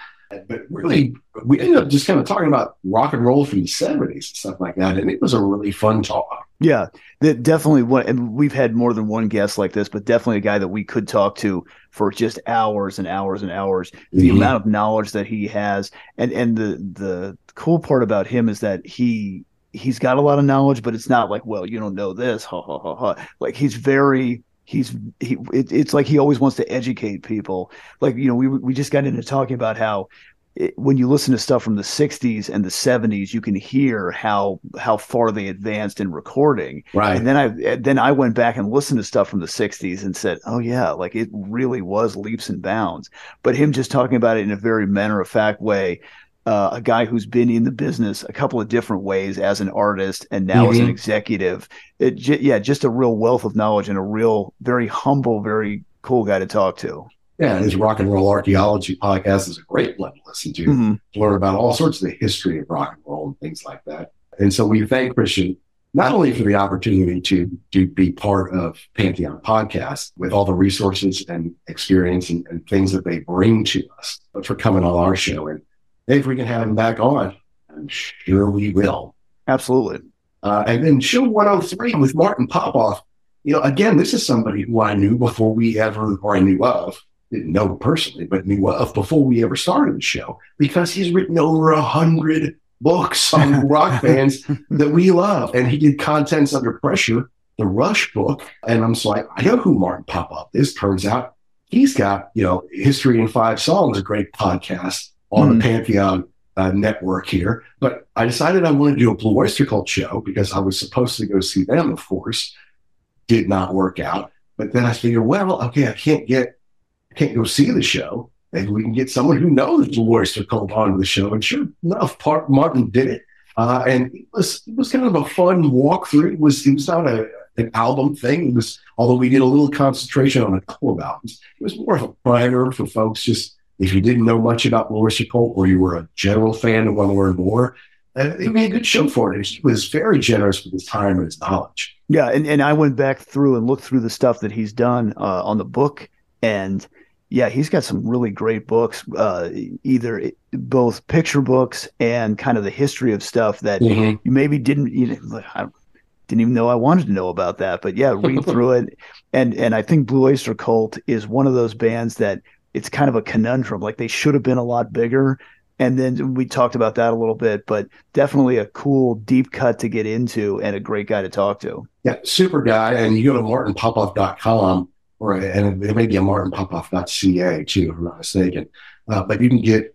But really, we ended up just kind of talking about rock and roll from the 70s and stuff like that. And it was a really fun talk. Yeah, that definitely one. And we've had more than one guest like this, but definitely a guy that we could talk to for just hours and hours and hours. The Mhm. amount of knowledge that he has, and and the the cool part about him is that he he's got a lot of knowledge, but it's not like, well, you don't know this, ha ha ha ha. Like he's very he's he. It, it's like he always wants to educate people. Like you know, we we just got into talking about how it, when you listen to stuff from the 60s and the 70s you can hear how how far they advanced in recording Right. and then i then i went back and listened to stuff from the 60s and said oh yeah like it really was leaps and bounds but him just talking about it in a very matter of fact way uh, a guy who's been in the business a couple of different ways as an artist and now as an Mhm. executive it, j- yeah just a real wealth of knowledge and a real very humble very cool guy to talk to Yeah, his rock and roll archaeology podcast is a great one to listen to. Mhm. to learn about all sorts of the history of rock and roll and things like that. And so we thank Christian not only for the opportunity to to be part of Pantheon Podcast with all the resources and experience and, and things that they bring to us, but for coming on our show. And if we can have him back on, I'm sure we will. absolutely Uh, and then show 103 with Martin Popoff. You know, again, this is somebody who I knew before we ever, or I knew of, didn't know personally, but knew of before we ever started the show because he's written over a hundred books on rock bands that we love. And he did Contents Under Pressure, the Rush book. And I'm just like, I know who Martin Popoff is. Turns out he's got, you know, History in Five Songs, a great podcast on Mhm. the Pantheon uh, network here. But I decided I wanted to do a Blue Oyster Cult show because I was supposed to go see them, of course. Did not work out. But then I figured, well, okay, I can't get, I can't go see the show. Maybe we can get someone who knows Blue Oyster Cult onto the show. And sure enough, Part Martin did it. Uh, and it was it was kind of a fun walkthrough. It was it was not a an album thing. It was, although we did a little concentration on a couple of albums, it was more of a primer for folks. Just if you didn't know much about Melissa Colt or you were a general fan and want to learn more, uh, it'd be a good show for it. He was very generous with his time and his knowledge. Yeah, and, and I went back through and looked through the stuff that he's done uh, on the book, and yeah, he's got some really great books, uh, either both picture books and kind of the history of stuff that Mhm. you maybe didn't you know, I didn't even know I wanted to know about that. But yeah, read through it, and and I think Blue Oyster Cult is one of those bands that it's kind of a conundrum. Like they should have been a lot bigger. And then we talked about that a little bit, but definitely a cool deep cut to get into and a great guy to talk to. Yeah, super guy. And you go to martinpopoff.com or and it may be a martinpopoff.ca too, if I'm not mistaken. Uh, but you can get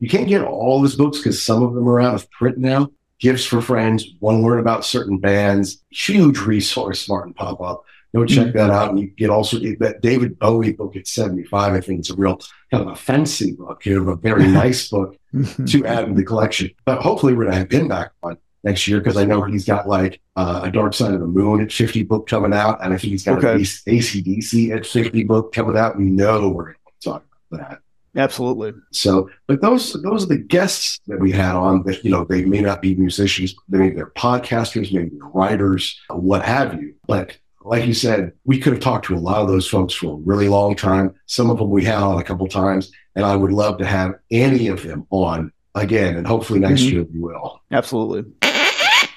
you can't get all of his books because some of them are out of print now. Gifts for friends, to learn about certain bands, huge resource, Martin Popoff. Go check that out, and you get also that David Bowie book at 75. I think it's a real kind of a fancy book, you know, a very nice book to add in the collection. But hopefully, we're going to have him back on next year because I know he's got like uh, a Dark Side of the Moon at 50 book coming out, and I think he's got Okay. an ACDC at 50 book coming out. We know we're going to talk about that. Absolutely. So, but those those are the guests that we had on. That you know, they may not be musicians, maybe they're podcasters, maybe they're writers, what have you. But like you said, we could have talked to a lot of those folks for a really long time. Some of them we had on a couple times, and I would love to have any of them on again, and hopefully next Mhm. year we will. Absolutely.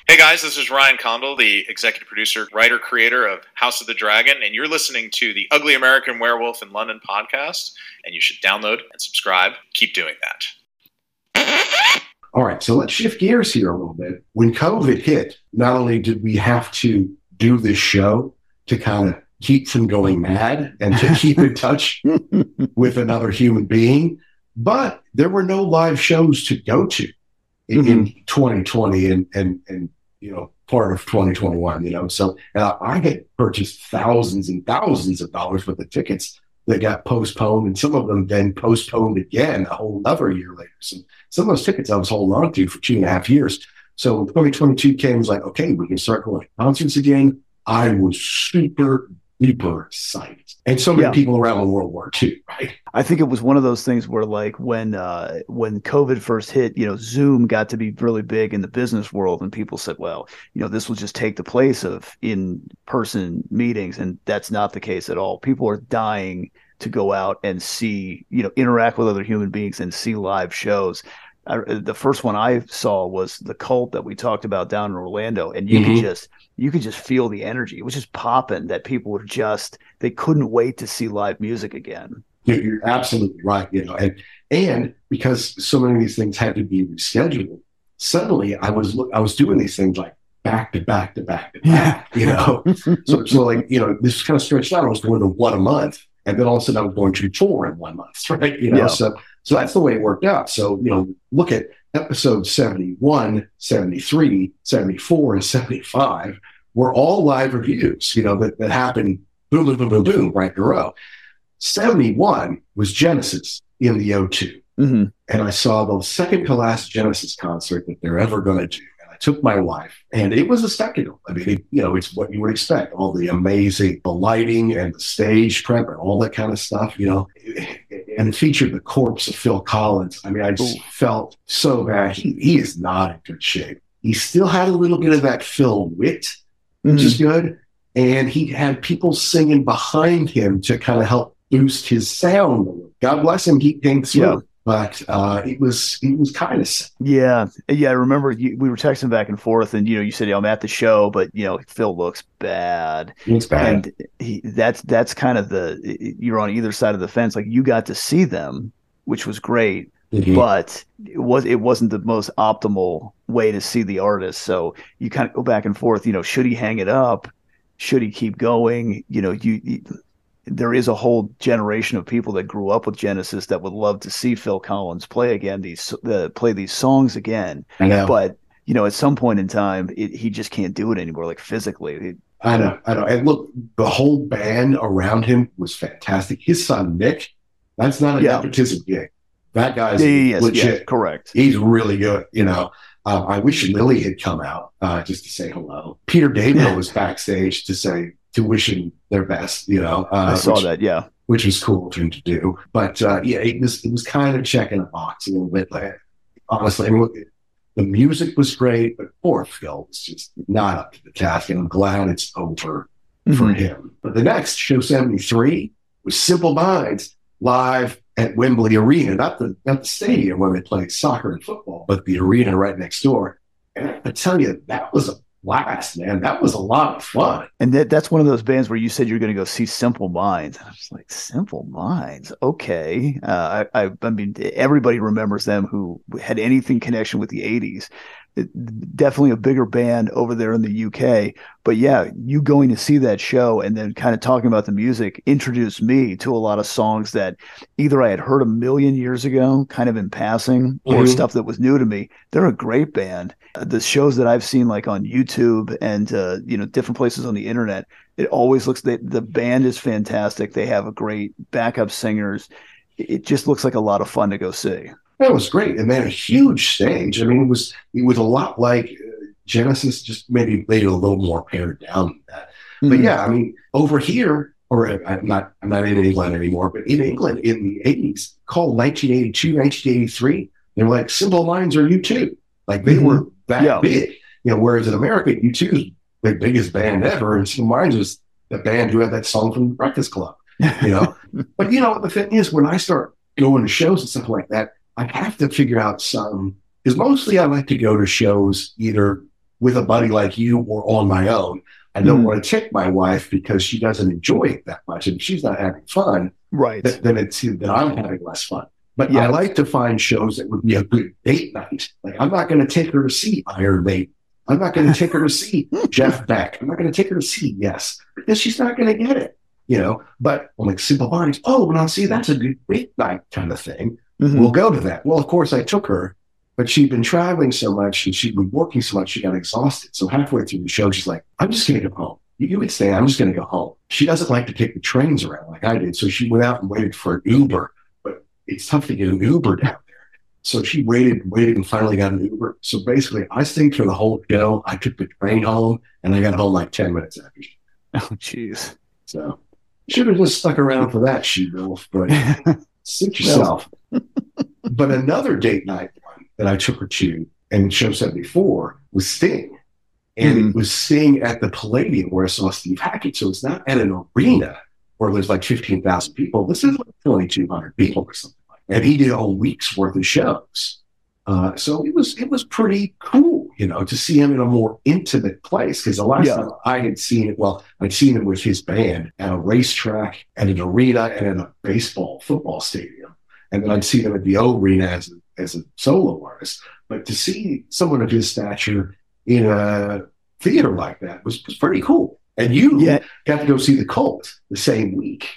Hey guys, this is Ryan Condal, the executive producer, writer, creator of House of the Dragon, and you're listening to the Ugly American Werewolf in London podcast, and you should download and subscribe. Keep doing that. All right, so let's shift gears here a little bit. When COVID hit, not only did we have to do this show to kind of keep from going mad and to keep in touch with another human being, but there were no live shows to go to in, in 2020 and, and, and, you know, part of 2021, you know. So uh, I had purchased thousands and thousands of dollars worth of tickets that got postponed, and some of them then postponed again a whole other year later. So some of those tickets I was holding on to for two and a half years. So 2022 came, was like, okay, we can start going to concerts again. I was super duper psyched. And so many Yeah. people around the world were too, right? I think it was one of those things where like when uh when COVID first hit, you know, Zoom got to be really big in the business world and people said, well, you know, this will just take the place of in-person meetings and that's not the case at all. People are dying to go out and see, you know, interact with other human beings and see live shows. I, the first one I saw was the cult that we talked about down in Orlando, and you Mhm. could just you could just feel the energy. It was just popping that people were just they couldn't wait to see live music again. You're, absolutely right. You know, and and because so many of these things had to be rescheduled, suddenly I was look, I was doing these things like back to back to back to back. You know, so so like you know this kind of stretched out. I was going to one a month, and then all of a sudden I was going to four in one month. Right? You know, Yeah. so so that's the way it worked out. So you know, look at episode 71, 73, 74, and 75 were all live reviews. You know that that happened boom boom boom boom boom right in a row. 71 was Genesis in the O2. hmm And I saw the second to last Genesis concert that they're ever going to do. And I took my wife, and it was a spectacle. I mean, it, you know, it's what you would expect all the amazing, the lighting and the stage prep and all that kind of stuff, you know. And it featured the corpse of Phil Collins. I mean, I just Ooh. felt so bad. He, he is not in good shape. He still had a little bit of that Phil wit, which is mm. good. And he had people singing behind him to kind of help boost his sound. God bless him, he came through. Yeah. But uh, it was it was kind of sad. Yeah, yeah. I remember you, we were texting back and forth, and you know, you said, "Yeah, I'm at the show," but you know, Phil looks bad, was bad. and he, that's that's kind of the you're on either side of the fence. Like you got to see them, which was great, Mhm. but it was it wasn't the most optimal way to see the artist. So you kind of go back and forth. You know, should he hang it up? Should he keep going? You know, you, you there is a whole generation of people that grew up with Genesis that would love to see Phil Collins play again these uh, play these songs again. But you know, at some point in time, it, he just can't do it anymore, like physically. It- I know. I know. And look, the whole band around him was fantastic. His son Nick, that's not a Yeah. nepotism gig. That guy's yeah, yes, legit. yes, correct. He's really good, you know. Uh, I wish Lily had come out uh, just to say hello. Peter David was backstage to say to wish him their best. You know, uh, I saw which, that. Yeah. which was cool of him to do. But uh, yeah, it was it was kind of checking a box a little bit. Like, honestly, I mean, look, the music was great, but poor Phil was just not up to the task, and I'm glad it's over for Mhm. him. But the next show, 73, was Simple Minds live at Wembley Arena, not the not the stadium where they played soccer and football, but the arena right next door. And I tell you, that was a blast, man. That was a lot of fun. And that, that's one of those bands where you said you're going to go see Simple Minds. And I was like, Simple Minds, okay. Uh, I, I, I mean, everybody remembers them who had anything connection with the '80s. It- definitely a bigger band over there in the UK. But yeah, you going to see that show and then kind of talking about the music introduced me to a lot of songs that either I had heard a million years ago, kind of in passing, or Mhm. stuff that was new to me. They're a great band. The shows that I've seen, like on YouTube and uh, you know different places on the internet, it always looks the band is fantastic. They have a great backup singers. It just looks like a lot of fun to go see. That was great. And had a huge stage. I mean, it was it was a lot like uh, Genesis, just maybe maybe a little more pared down than that. But Mhm. yeah, I mean, over here, or uh, I'm not I'm not in England anymore, but in England in the 80s, called 1982, 1983, they were like Simple Minds or U2. Like they Mhm. were that Yeah. big. You know, whereas in America, U2 is the biggest band ever, and Simple Minds was the band who had that song from the Breakfast Club. You know, but you know what the thing is, when I start going to shows and stuff like that, I have to figure out some. Because mostly I like to go to shows either with a buddy like you or on my own. I don't Mhm. want to take my wife because she doesn't enjoy it that much, and she's not having fun. Right. th- Then it's that I'm having less fun. But Yeah. I like to find shows that would be a good date night. Like I'm not going to take her to see Iron Maiden. I'm not going to take her to see Jeff Beck. I'm not going to take her to see Yes because she's not going to get it. You know, but I'm like Simple Minds. Oh, now see, that's a good date night kind of thing. Mhm. We'll go to that. Well, of course, I took her, but she'd been traveling so much and she'd been working so much, she got exhausted. So halfway through the show, she's like, I'm just going to go home. You, would say, I'm just going to go home. She doesn't like to take the trains around like I did. So she went out and waited for an Uber, but it's tough to get an Uber down there. So she waited and waited and finally got an Uber. So basically, I stayed for the whole show. I took the train home and I got home like 10 minutes after. Oh, jeez. So should have just stuck around for that, she wolf, but suit yourself. But another date night one that I took her to and show 74 was Sting. And Mhm. it was Sting at the Palladium where I saw Steve Hackett. So it's not at an arena where there's like 15,000 people. This is like 2,200 people or something like that. And he did a week's worth of shows. Uh, so it was it was pretty cool, you know, to see him in a more intimate place. Because the last Yeah. time I had seen it, well, I'd seen him with his band at a racetrack, at an arena, and in a baseball football stadium, and then I'd seen him at the O Arena as a, as a solo artist. But to see someone of his stature in a theater like that was, was pretty cool. And you Yeah. got to go see the Cult the same week,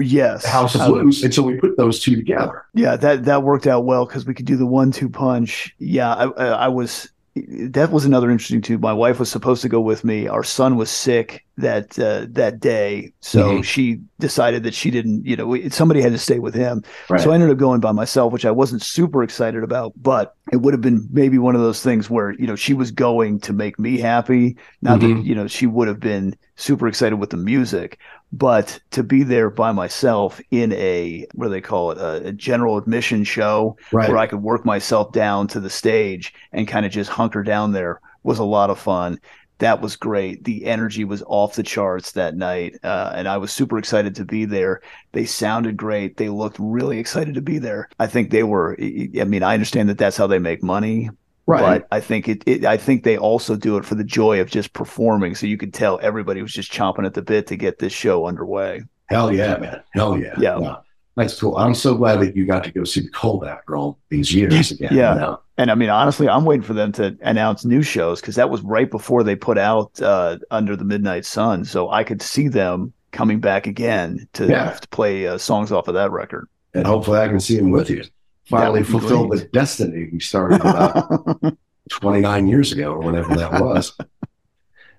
Yes. the House of Blues, and so we put those two together. Yeah, that that worked out well because we could do the one-two punch. Yeah, I, I, I was. That was another interesting too. My wife was supposed to go with me. Our son was sick that uh, that day, so Mhm. she decided that she didn't. You know, we, somebody had to stay with him. Right. So I ended up going by myself, which I wasn't super excited about. But it would have been maybe one of those things where you know she was going to make me happy. Not that Mhm. you know she would have been super excited with the music, but to be there by myself in a what do they call it a, a general admission show right. where I could work myself down to the stage and kind of just hunker down there was a lot of fun. That was great. The energy was off the charts that night, uh, and I was super excited to be there. They sounded great. They looked really excited to be there. I think they were. I mean, I understand that that's how they make money, Right. but I think it, it. I think they also do it for the joy of just performing. So you could tell everybody was just chomping at the bit to get this show underway. Hell yeah, man. Hell yeah. Yeah. That's cool. I'm so glad that you got to go see the cold after all these years again. Yeah. you know? And I mean, honestly, I'm waiting for them to announce new shows because that was right before they put out uh, Under the Midnight Sun. So I could see them coming back again to, Yeah. to play uh, songs off of that record. And hopefully I can see them with you. Finally That would fulfill great. the destiny we started about 29 years ago or whatever that was.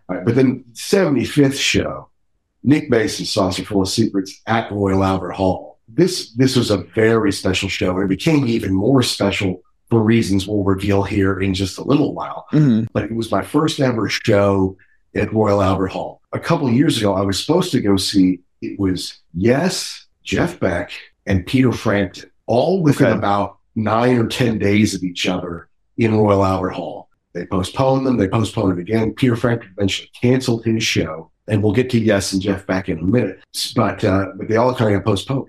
All right, but then 75th show, Nick Mason, Saucerful of Secrets at Royal Albert Hall. This this was a very special show, and it became even more special for reasons we'll reveal here in just a little while. Mm-hmm. But it was my first ever show at Royal Albert Hall. A couple of years ago, I was supposed to go see it was Yes, Jeff Beck, and Peter Frampton, all within Okay. about nine or 10 days of each other in Royal Albert Hall. They postponed them, they postponed it again. Peter Frampton eventually canceled his show, and we'll get to Yes and Jeff Beck in a minute. But, uh, but they all kind of got postponed.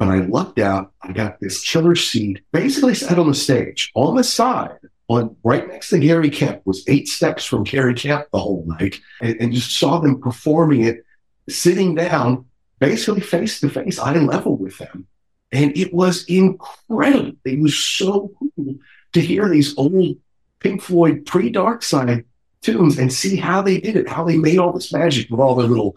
But I lucked out. I got this killer seat, basically sat on the stage on the side, on right next to Gary Kemp, was eight steps from Gary Kemp the whole night, and, and just saw them performing it, sitting down, basically face to face, eye level with them. And it was incredible. It was so cool to hear these old Pink Floyd pre Dark Side tunes and see how they did it, how they made all this magic with all the little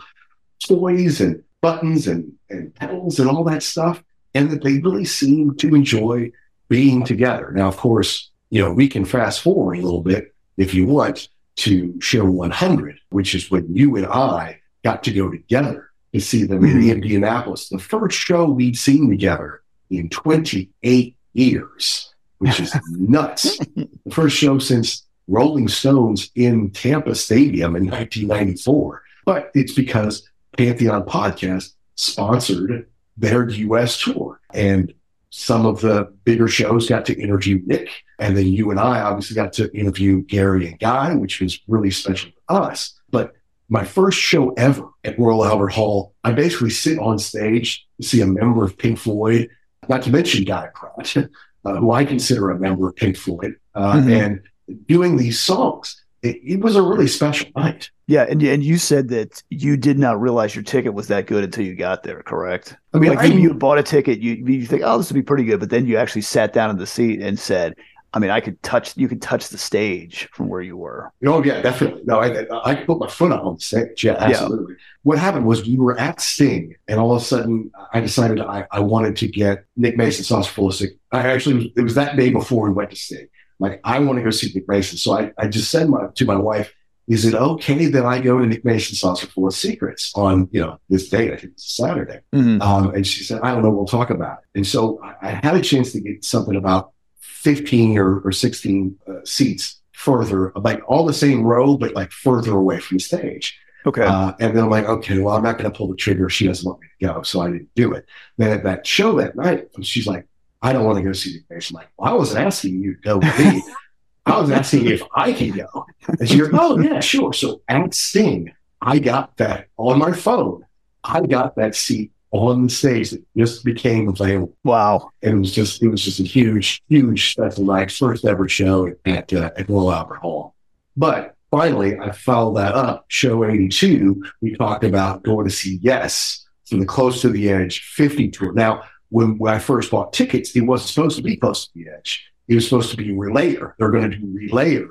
toys and buttons and, and pedals and all that stuff. And that they really seem to enjoy being together. Now, of course, you know, we can fast forward a little bit if you want to show 100, which is when you and I got to go together to see them mm-hmm. in Indianapolis. The first show we'd seen together in 28 years, which is nuts. the first show since Rolling Stones in Tampa Stadium in 1994. But it's because Pantheon Podcast sponsored their US tour. And some of the bigger shows got to interview Nick. And then you and I obviously got to interview Gary and Guy, which was really special to us. But my first show ever at Royal Albert Hall, I basically sit on stage to see a member of Pink Floyd, not to mention Guy Pratt, uh, who I consider a member of Pink Floyd, uh, Mhm. and doing these songs. It, it was a really special night. Yeah, and and you said that you did not realize your ticket was that good until you got there, correct? I mean, like I- you, you bought a ticket, you you think, oh, this would be pretty good, but then you actually sat down in the seat and said, I mean, I could touch, you could touch the stage from where you were. Oh yeah, definitely. No, I, I could put my foot on the stage. Yeah, absolutely. What happened was we were at Sting, and all of a sudden I decided I, I wanted to get Nick Mason sauce full of sick. I actually it was that day before we went to Sting. Like I want to go see Nick Mason, so I, I just said my, to my wife, "Is it okay that I go to Nick Mason Saucerful of Secrets on you know this date? I think it's Saturday." Mhm. Um, and she said, I don't know, we'll talk about it. And so I, I had a chance to get something about 15 or, or 16 uh, seats further, like all the same row, but like further away from the stage. Okay. Uh, and then I'm like, okay, well, I'm not going to pull the trigger. She doesn't want me to go. So I didn't do it. Then at that show that night, she's like, I don't want to go see the face. Like, well, I wasn't asking you to go with me. I was asking if I can go. And she goes, oh, yeah, sure. So at Sting, I got that on my phone. I got that seat on the stage that just became available. Wow. And it was just, it was just a huge, huge special night. First ever show at, uh, at Royal Albert Hall. But finally, I followed that up. Show 82, we talked about going to see Yes from the Close to the Edge 50 tour. Now, when, when I first bought tickets, it wasn't supposed to be Close to the Edge. It was supposed to be Relayer. They're going to do Relayer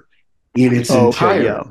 in its Oh, okay, entirety. yeah.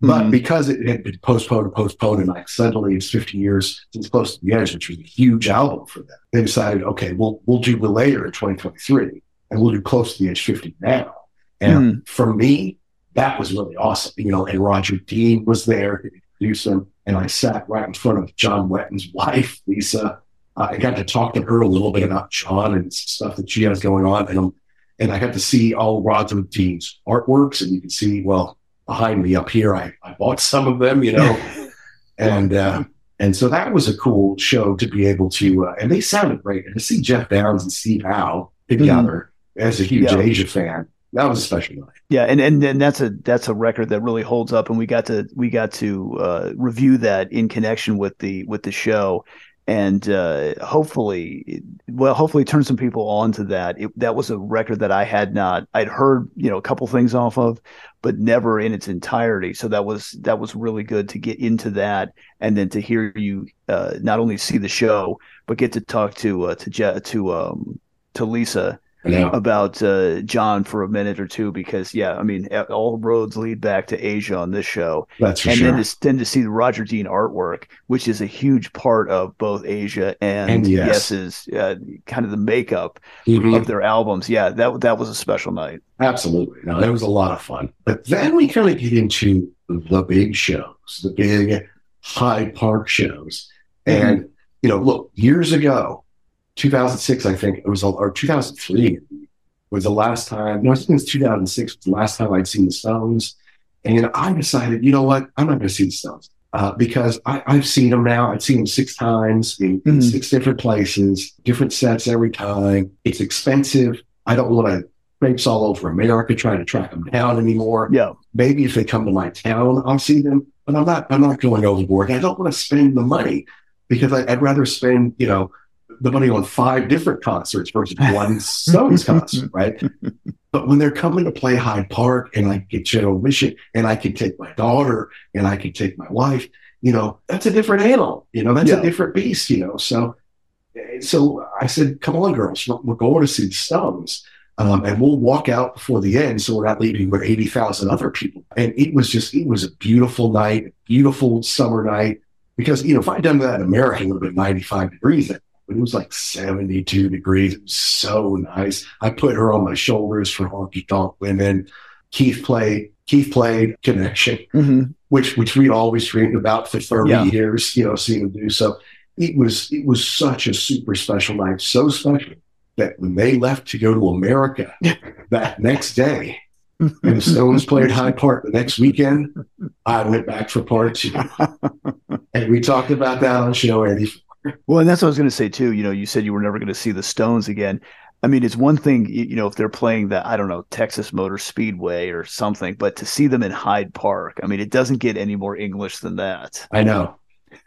But Mhm. because it had been postponed and postponed, and like suddenly it's 50 years since Close to the Edge, which was a huge album for them, they decided, okay, we'll we'll do Relayer in 2023, and we'll do Close to the Edge 50 now. And for me, that was really awesome. You know, and Roger Dean was there to introduce him, and I sat right in front of John Wetton's wife, Lisa. Uh, I got to talk to her a little bit about John and stuff that she has going on, and and I got to see all Roger Dean's artworks, and you can see well behind me up here, I, I bought some of them, you know, and uh, and so that was a cool show to be able to, uh, and they sounded great. And to see Geoff Downes and Steve Howe together as a huge Yeah. Asia fan, that was a special night. Yeah, and, and and that's a that's a record that really holds up, and we got to we got to uh, review that in connection with the with the show, and uh, hopefully, well, hopefully turn some people on to that. It, that was a record that I had not I'd heard you know a couple things off of, but never in its entirety. So that was that was really good to get into that, and then to hear you uh, not only see the show but get to talk to uh, to Je- to um, to Lisa Yeah. about uh, John for a minute or two because yeah, I mean all roads lead back to Asia on this show, That's for and sure. then to, then to see the Roger Dean artwork, which is a huge part of both Asia and, And Yes. Yes's uh, kind of the makeup Mhm. of their albums. Yeah, that that was a special night. Absolutely. No, that was a lot of fun. But then we kind of get into the big shows, the big Hyde Park shows. And, you know, look, years ago, 2006, I think it was, or 2003, was the last time, no, I think it was 2006 was the last time I'd seen the Stones. And I decided, you know what? I'm not going to see the Stones uh, because I, have seen them now. I've seen them six times in, in, six different places, different sets every time. It's expensive. I don't want to traipse all over America trying to track them down anymore. Yeah. Maybe if they come to my town, I'll see them, but I'm not, I'm not going overboard. I don't want to spend the money because I, I'd rather spend, you know, the money on five different concerts versus one Stones concert, right? But when they're coming to play Hyde Park and I get general admission and I can take my daughter and I can take my wife, you know, that's a different animal. You know, that's yeah. a different beast, you know. So so I said, come on, girls, we're going to see the Stones. Um, and we'll walk out before the end so we're not leaving with 80,000 other people. And it was just, it was a beautiful night, beautiful summer night. Because, you know, if I'd done that in America, it would have been 95 degrees it was like 72 degrees. It was so nice. I put her on my shoulders for honky tonk women. Keith played, Keith played Connection, mm-hmm. which, which we'd always dreamed about for 30 yeah. years, you know, seeing him do. So it was, it was such a super special night. So special that when they left to go to America that next day, and the Stones played Hyde Park the next weekend, I went back for part two. and we talked about that on show Eddie well, and that's what I was going to say too. You know, you said you were never going to see the Stones again. I mean, it's one thing, you know, if they're playing the, I don't know, Texas Motor Speedway or something, but to see them in Hyde Park, I mean, it doesn't get any more English than that. I know.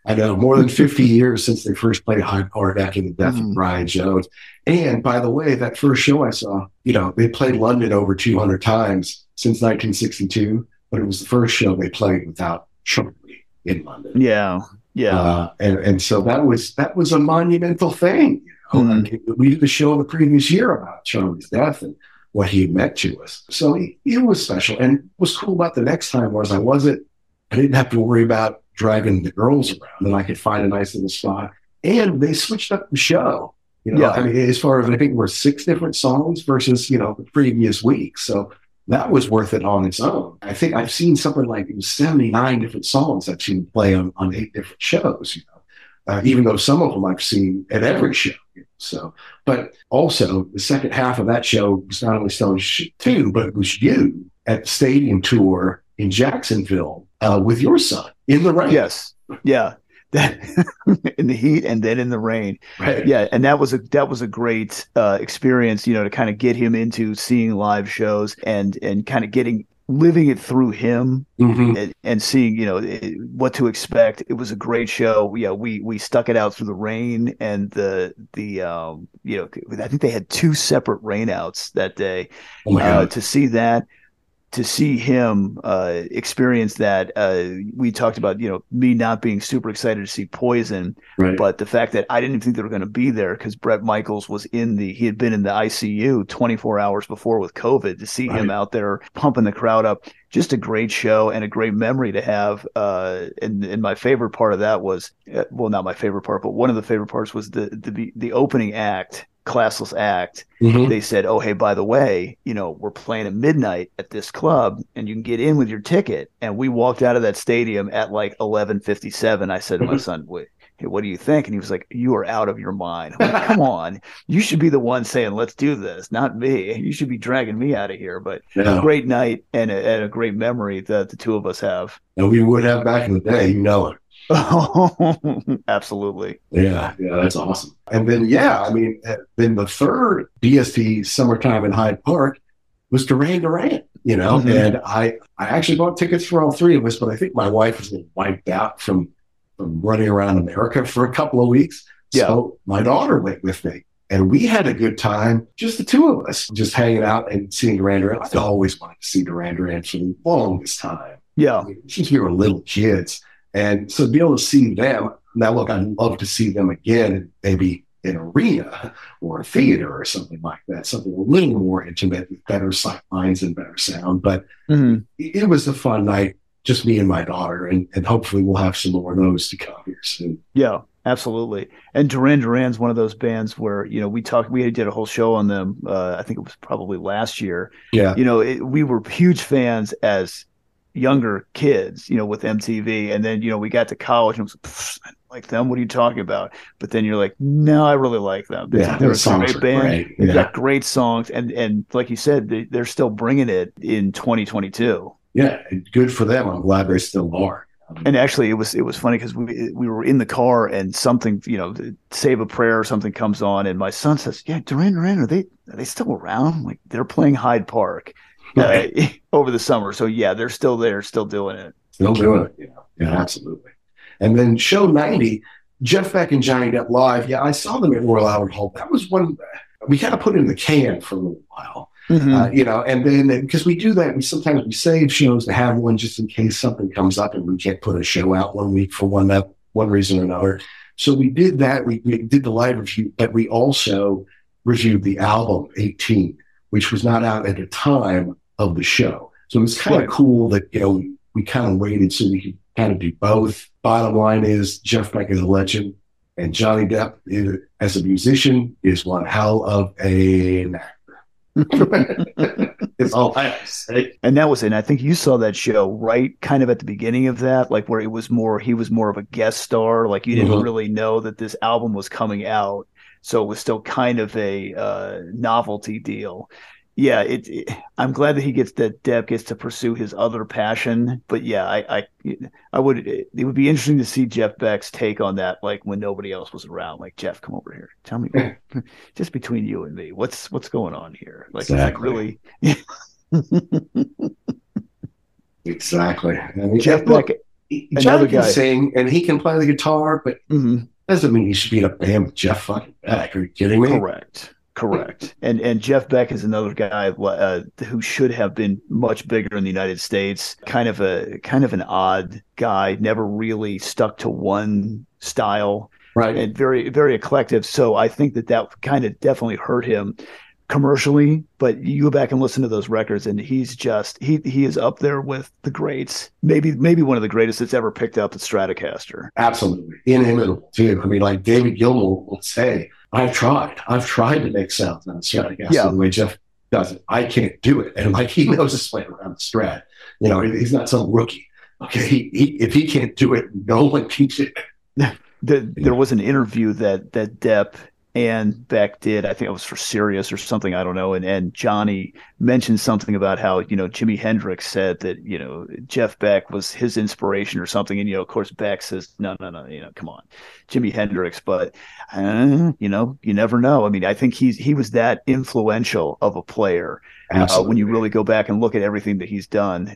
I know. More than 50 years since they first played Hyde Park after the death mm. of Brian Jones. And by the way, that first show I saw, you know, they played London over 200 times since 1962, but it was the first show they played without Charlie in London. Yeah. Yeah, uh, and and so that was that was a monumental thing. You know? mm-hmm. We did a show the previous year about Charlie's death and what he meant to us. So it, it was special. And what's cool about the next time was I wasn't I didn't have to worry about driving the girls around, and I could find a nice little spot. And they switched up the show. You know, yeah. I mean, as far as I think we're six different songs versus you know the previous week. So that was worth it on its own. I think I've seen something like 79 different songs I've seen play on, on eight different shows, you know, uh, even though some of them I've seen at every show. You know, so, but also the second half of that show was not only Stones 2, but it was you at the stadium tour in Jacksonville uh, with your son in the rain. Yes. Yeah that in the heat and then in the rain. Right. Yeah, and that was a that was a great uh, experience, you know, to kind of get him into seeing live shows and and kind of getting living it through him mm-hmm. and, and, seeing you know it, what to expect it was a great show yeah we we stuck it out through the rain and the the um you know i think they had two separate rainouts that day oh uh, to see that to see him uh, experience that, uh, we talked about, you know, me not being super excited to see Poison, right. but the fact that I didn't think they were going to be there because Bret Michaels was in the, he had been in the ICU 24 hours before with COVID. To see right. him out there pumping the crowd up, just a great show and a great memory to have. Uh, and, and my favorite part of that was, uh, well, not my favorite part, but one of the favorite parts was the the the opening act classless act, mm-hmm. they said, "Oh, hey, by the way, you know, we're playing at midnight at this club, and you can get in with your ticket." And we walked out of that stadium at like eleven fifty seven. I said to my mm-hmm. son, "Wait." Hey, what do you think? And he was like, "You are out of your mind. Like, Come on, you should be the one saying, let's do this, not me. You should be dragging me out of here." But yeah. a great night and a, and a great memory that the two of us have. And we would have back in the day, you know it. Absolutely. Yeah, yeah, that's awesome. And then, yeah, I mean, uh, then the third BST summertime in Hyde Park was Duran Duran, you know, mm-hmm. and I, I actually bought tickets for all three of us, but I think my wife was wiped out from, from running around America for a couple of weeks. Yeah. So my daughter went with me and we had a good time, just the two of us, just hanging out and seeing Duran Duran. I always wanted to see Duran Duran for the longest time. Yeah. I mean, since we were little kids. And so to be able to see them, now look, I'd love to see them again, maybe in arena or a theater or something like that, something a little more intimate with better sight lines and better sound. But mm-hmm. it, was a fun night, just me and my daughter, and, and hopefully we'll have some more of those to come here soon. Yeah, absolutely. And Duran Duran's one of those bands where you know we talked, we did a whole show on them. Uh, I think it was probably last year. Yeah, you know, it, we were huge fans as younger kids, you know, with MTV. And then, you know, we got to college and it was, like like them. What are you talking about? But then you're like, no, I really like them. Yeah, they're a great band. great. They've Yeah. got great songs, and and like you said, they, they're still bringing it in 2022. Yeah, good for them. I'm glad they still are. And actually, it was it was funny because we we were in the car and something you know, save a prayer or something comes on, and my son says, "Yeah, Duran Duran, are they are they still around? I'm like they're playing Hyde Park uh, over the summer, so yeah, they're still there, still doing it. Still doing it. Yeah, yeah, absolutely. And then show 90, Jeff Beck and Johnny Depp live. Yeah, I saw them at Royal Albert Hall. That was one we kind of put in the can for a little while. Mm-hmm. Uh, you know, and then because we do that, we sometimes we save shows to have one just in case something comes up and we can't put a show out one week for one that one reason or another. So we did that. We, we did the live review, but we also reviewed the album 18, which was not out at the time of the show. So it was kind of cool that you know we, we kind of waited so we could kind of do both. Bottom line is Jeff Beck is a legend, and Johnny Depp is, as a musician is one hell of an it's all I have to say. And that was it. And I think you saw that show right kind of at the beginning of that, like where it was more, he was more of a guest star. Like you didn't Mhm. really know that this album was coming out. So it was still kind of a uh, novelty deal. Yeah, it, it- I'm glad that he gets that Depp gets to pursue his other passion. But yeah, I, I, I would. It would be interesting to see Jeff Beck's take on that, like when nobody else was around. Like Jeff, come over here, tell me, just between you and me, what's what's going on here? Like, is it Exactly. really? Exactly. I mean, Jeff look, Beck, he- another can guy. sing and he can play the guitar, but Mhm. doesn't mean he should be in a band with Jeff fucking Beck. Are you kidding me? Correct. Correct. And and Jeff Beck is another guy uh, who should have been much bigger in the United States. Kind of a kind of an odd guy. Never really stuck to one style. Right. And very very eclectic. So I think that that kind of definitely hurt him commercially. But you go back and listen to those records, and he's just he he is up there with the greats. Maybe maybe one of the greatest that's ever picked up the Stratocaster. Absolutely. Inimitable, too. I mean, like David Gilmour will say, I've tried. I've tried to make sounds on Stratocaster Yeah. the way Jeff does it. I can't do it. And like he knows his way around the Strat. You know, he's not some rookie. Okay. He, he, if he can't do it, no one can do it. the, there was an interview that that Depp and Beck did. I think it was for Sirius or something. I don't know. And and Johnny mentioned something about how you know Jimi Hendrix said that you know Jeff Beck was his inspiration or something. And you know, of course, Beck says no, no, no. You know, come on, Jimi Hendrix. But uh, you know, you never know. I mean, I think he's he was that influential of a player. Uh, when you really go back and look at everything that he's done,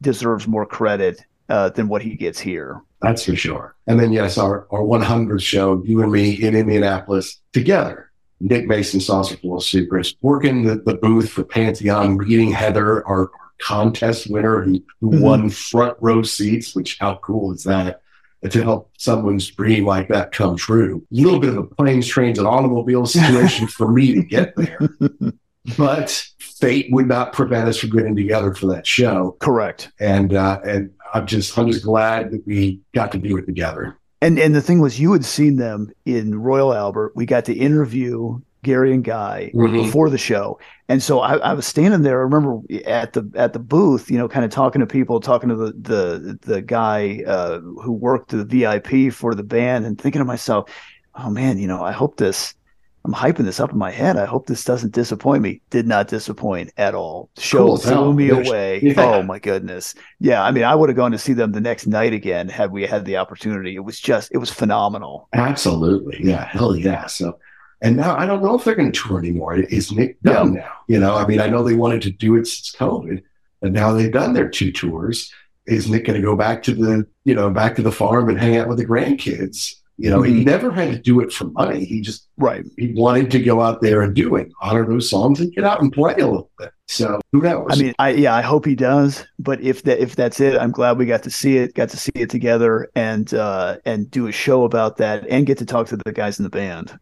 deserves more credit uh, than what he gets here. That's for sure. And then, yes, our, our 100th show, you and me in Indianapolis together. Nick Mason, Saucerful of Secrets, working the, the booth for Pantheon, meeting Heather, our, our contest winner who, who Mhm. won front row seats, which how cool is that? To help someone's dream like that come true. A little bit of a planes, trains, and automobiles situation for me to get there. But fate would not prevent us from getting together for that show. Correct. And uh, and I'm just I'm just glad that we got to do it together. And and the thing was, you had seen them in Royal Albert. We got to interview Gary and Guy Mhm. before the show, and so I, I was standing there. I remember at the at the booth, you know, kind of talking to people, talking to the the the guy uh, who worked the VIP for the band, and thinking to myself, "Oh man, you know, I hope this." I'm hyping this up in my head. I hope this doesn't disappoint me. Did not disappoint at all. Show Cool blew me away. Yeah. Oh my goodness. Yeah, I mean, I would have gone to see them the next night again had we had the opportunity. It was just, it was phenomenal. Absolutely. Yeah. Hell yeah. So, and now I don't know if they're going to tour anymore. Is Nick done now? You know, I mean, I know they wanted to do it since COVID, and now they've done their two tours. Is Nick going to go back to the, you know, back to the farm and hang out with the grandkids? You know, he Mhm. never had to do it for money. He just, Right. he wanted to go out there and do it, honor those songs and get out and play a little bit. So who knows? I mean, I yeah, I hope he does. But if that if that's it, I'm glad we got to see it, got to see it together, and uh, and do a show about that, and get to talk to the guys in the band.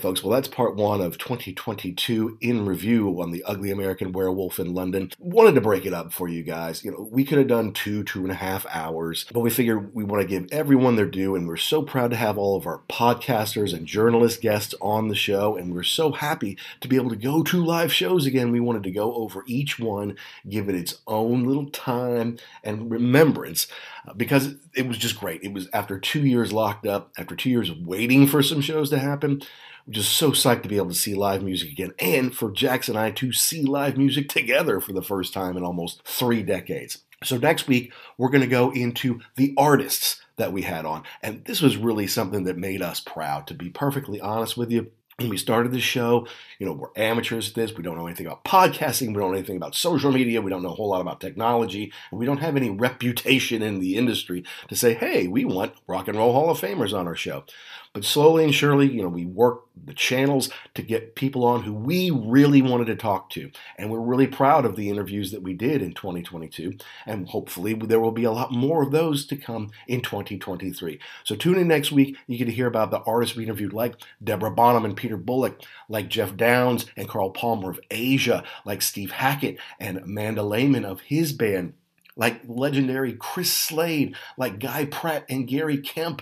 Right, folks. Well, that's part one of 2022 in review on the Ugly American Werewolf in London. Wanted to break it up for you guys. You know, we could have done two, two and a half hours, but we figured we want to give everyone their due, and we're so proud to have all of our podcasters and journalist guests on the show, and we're so happy to be able to go to live shows again. We wanted to go over each one, give it its own little time and remembrance uh, because it was just great. It was after two years locked up, after two years waiting for some shows to happen. Just so psyched to be able to see live music again and for Jackson and I to see live music together for the first time in almost three decades. So next week, we're going to go into the artists that we had on. And this was really something that made us proud, to be perfectly honest with you when we started the show, you know, we're amateurs at this. We don't know anything about podcasting. We don't know anything about social media. We don't know a whole lot about technology. And we don't have any reputation in the industry to say, hey, we want Rock and Roll Hall of Famers on our show. But slowly and surely, you know, we work the channels to get people on who we really wanted to talk to. And we're really proud of the interviews that we did in 2022. And hopefully there will be a lot more of those to come in 2023. So tune in next week. You get to hear about the artists we interviewed like Deborah Bonham and Peter Bullick, like Geoff Downes and Carl Palmer of Asia, like Steve Hackett and Amanda Lehmann of his band like legendary Chris Slade, like Guy Pratt and Gary Kemp,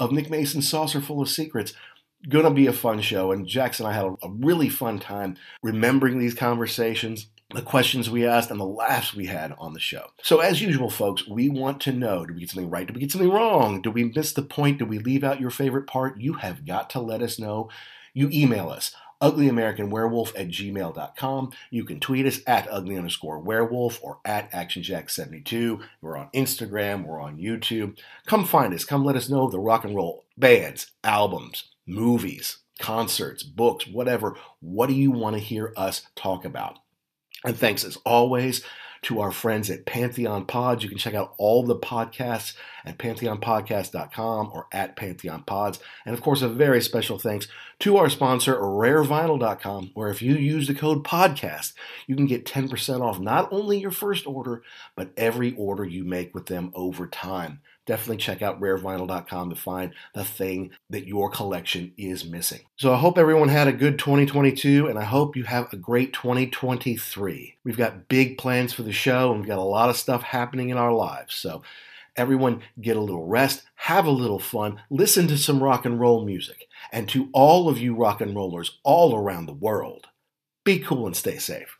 of Nick Mason's Saucerful of Secrets. Gonna be a fun show, and Jackson and I had a, really fun time remembering these conversations, the questions we asked, and the laughs we had on the show. So, as usual, folks, we want to know did we get something right? Did we get something wrong? Did we miss the point? Did we leave out your favorite part? You have got to let us know. You email us uglyamericanwerewolf at gmail.com. You can tweet us at ugly underscore werewolf or at actionjack72. We're on Instagram, we're on YouTube. Come find us. Come let us know the rock and roll bands, albums, movies, concerts, books, whatever. What do you want to hear us talk about? And thanks as always to our friends at Pantheon Pods. You can check out all the podcasts at pantheonpodcast.com or at Pantheon Pods. And of course, a very special thanks to our sponsor, rarevinyl.com, where if you use the code podcast, you can get 10% off not only your first order, but every order you make with them over time definitely check out rarevinyl.com to find the thing that your collection is missing. So I hope everyone had a good 2022 and I hope you have a great 2023. We've got big plans for the show and we've got a lot of stuff happening in our lives. So everyone get a little rest, have a little fun, listen to some rock and roll music. And to all of you rock and rollers all around the world, be cool and stay safe.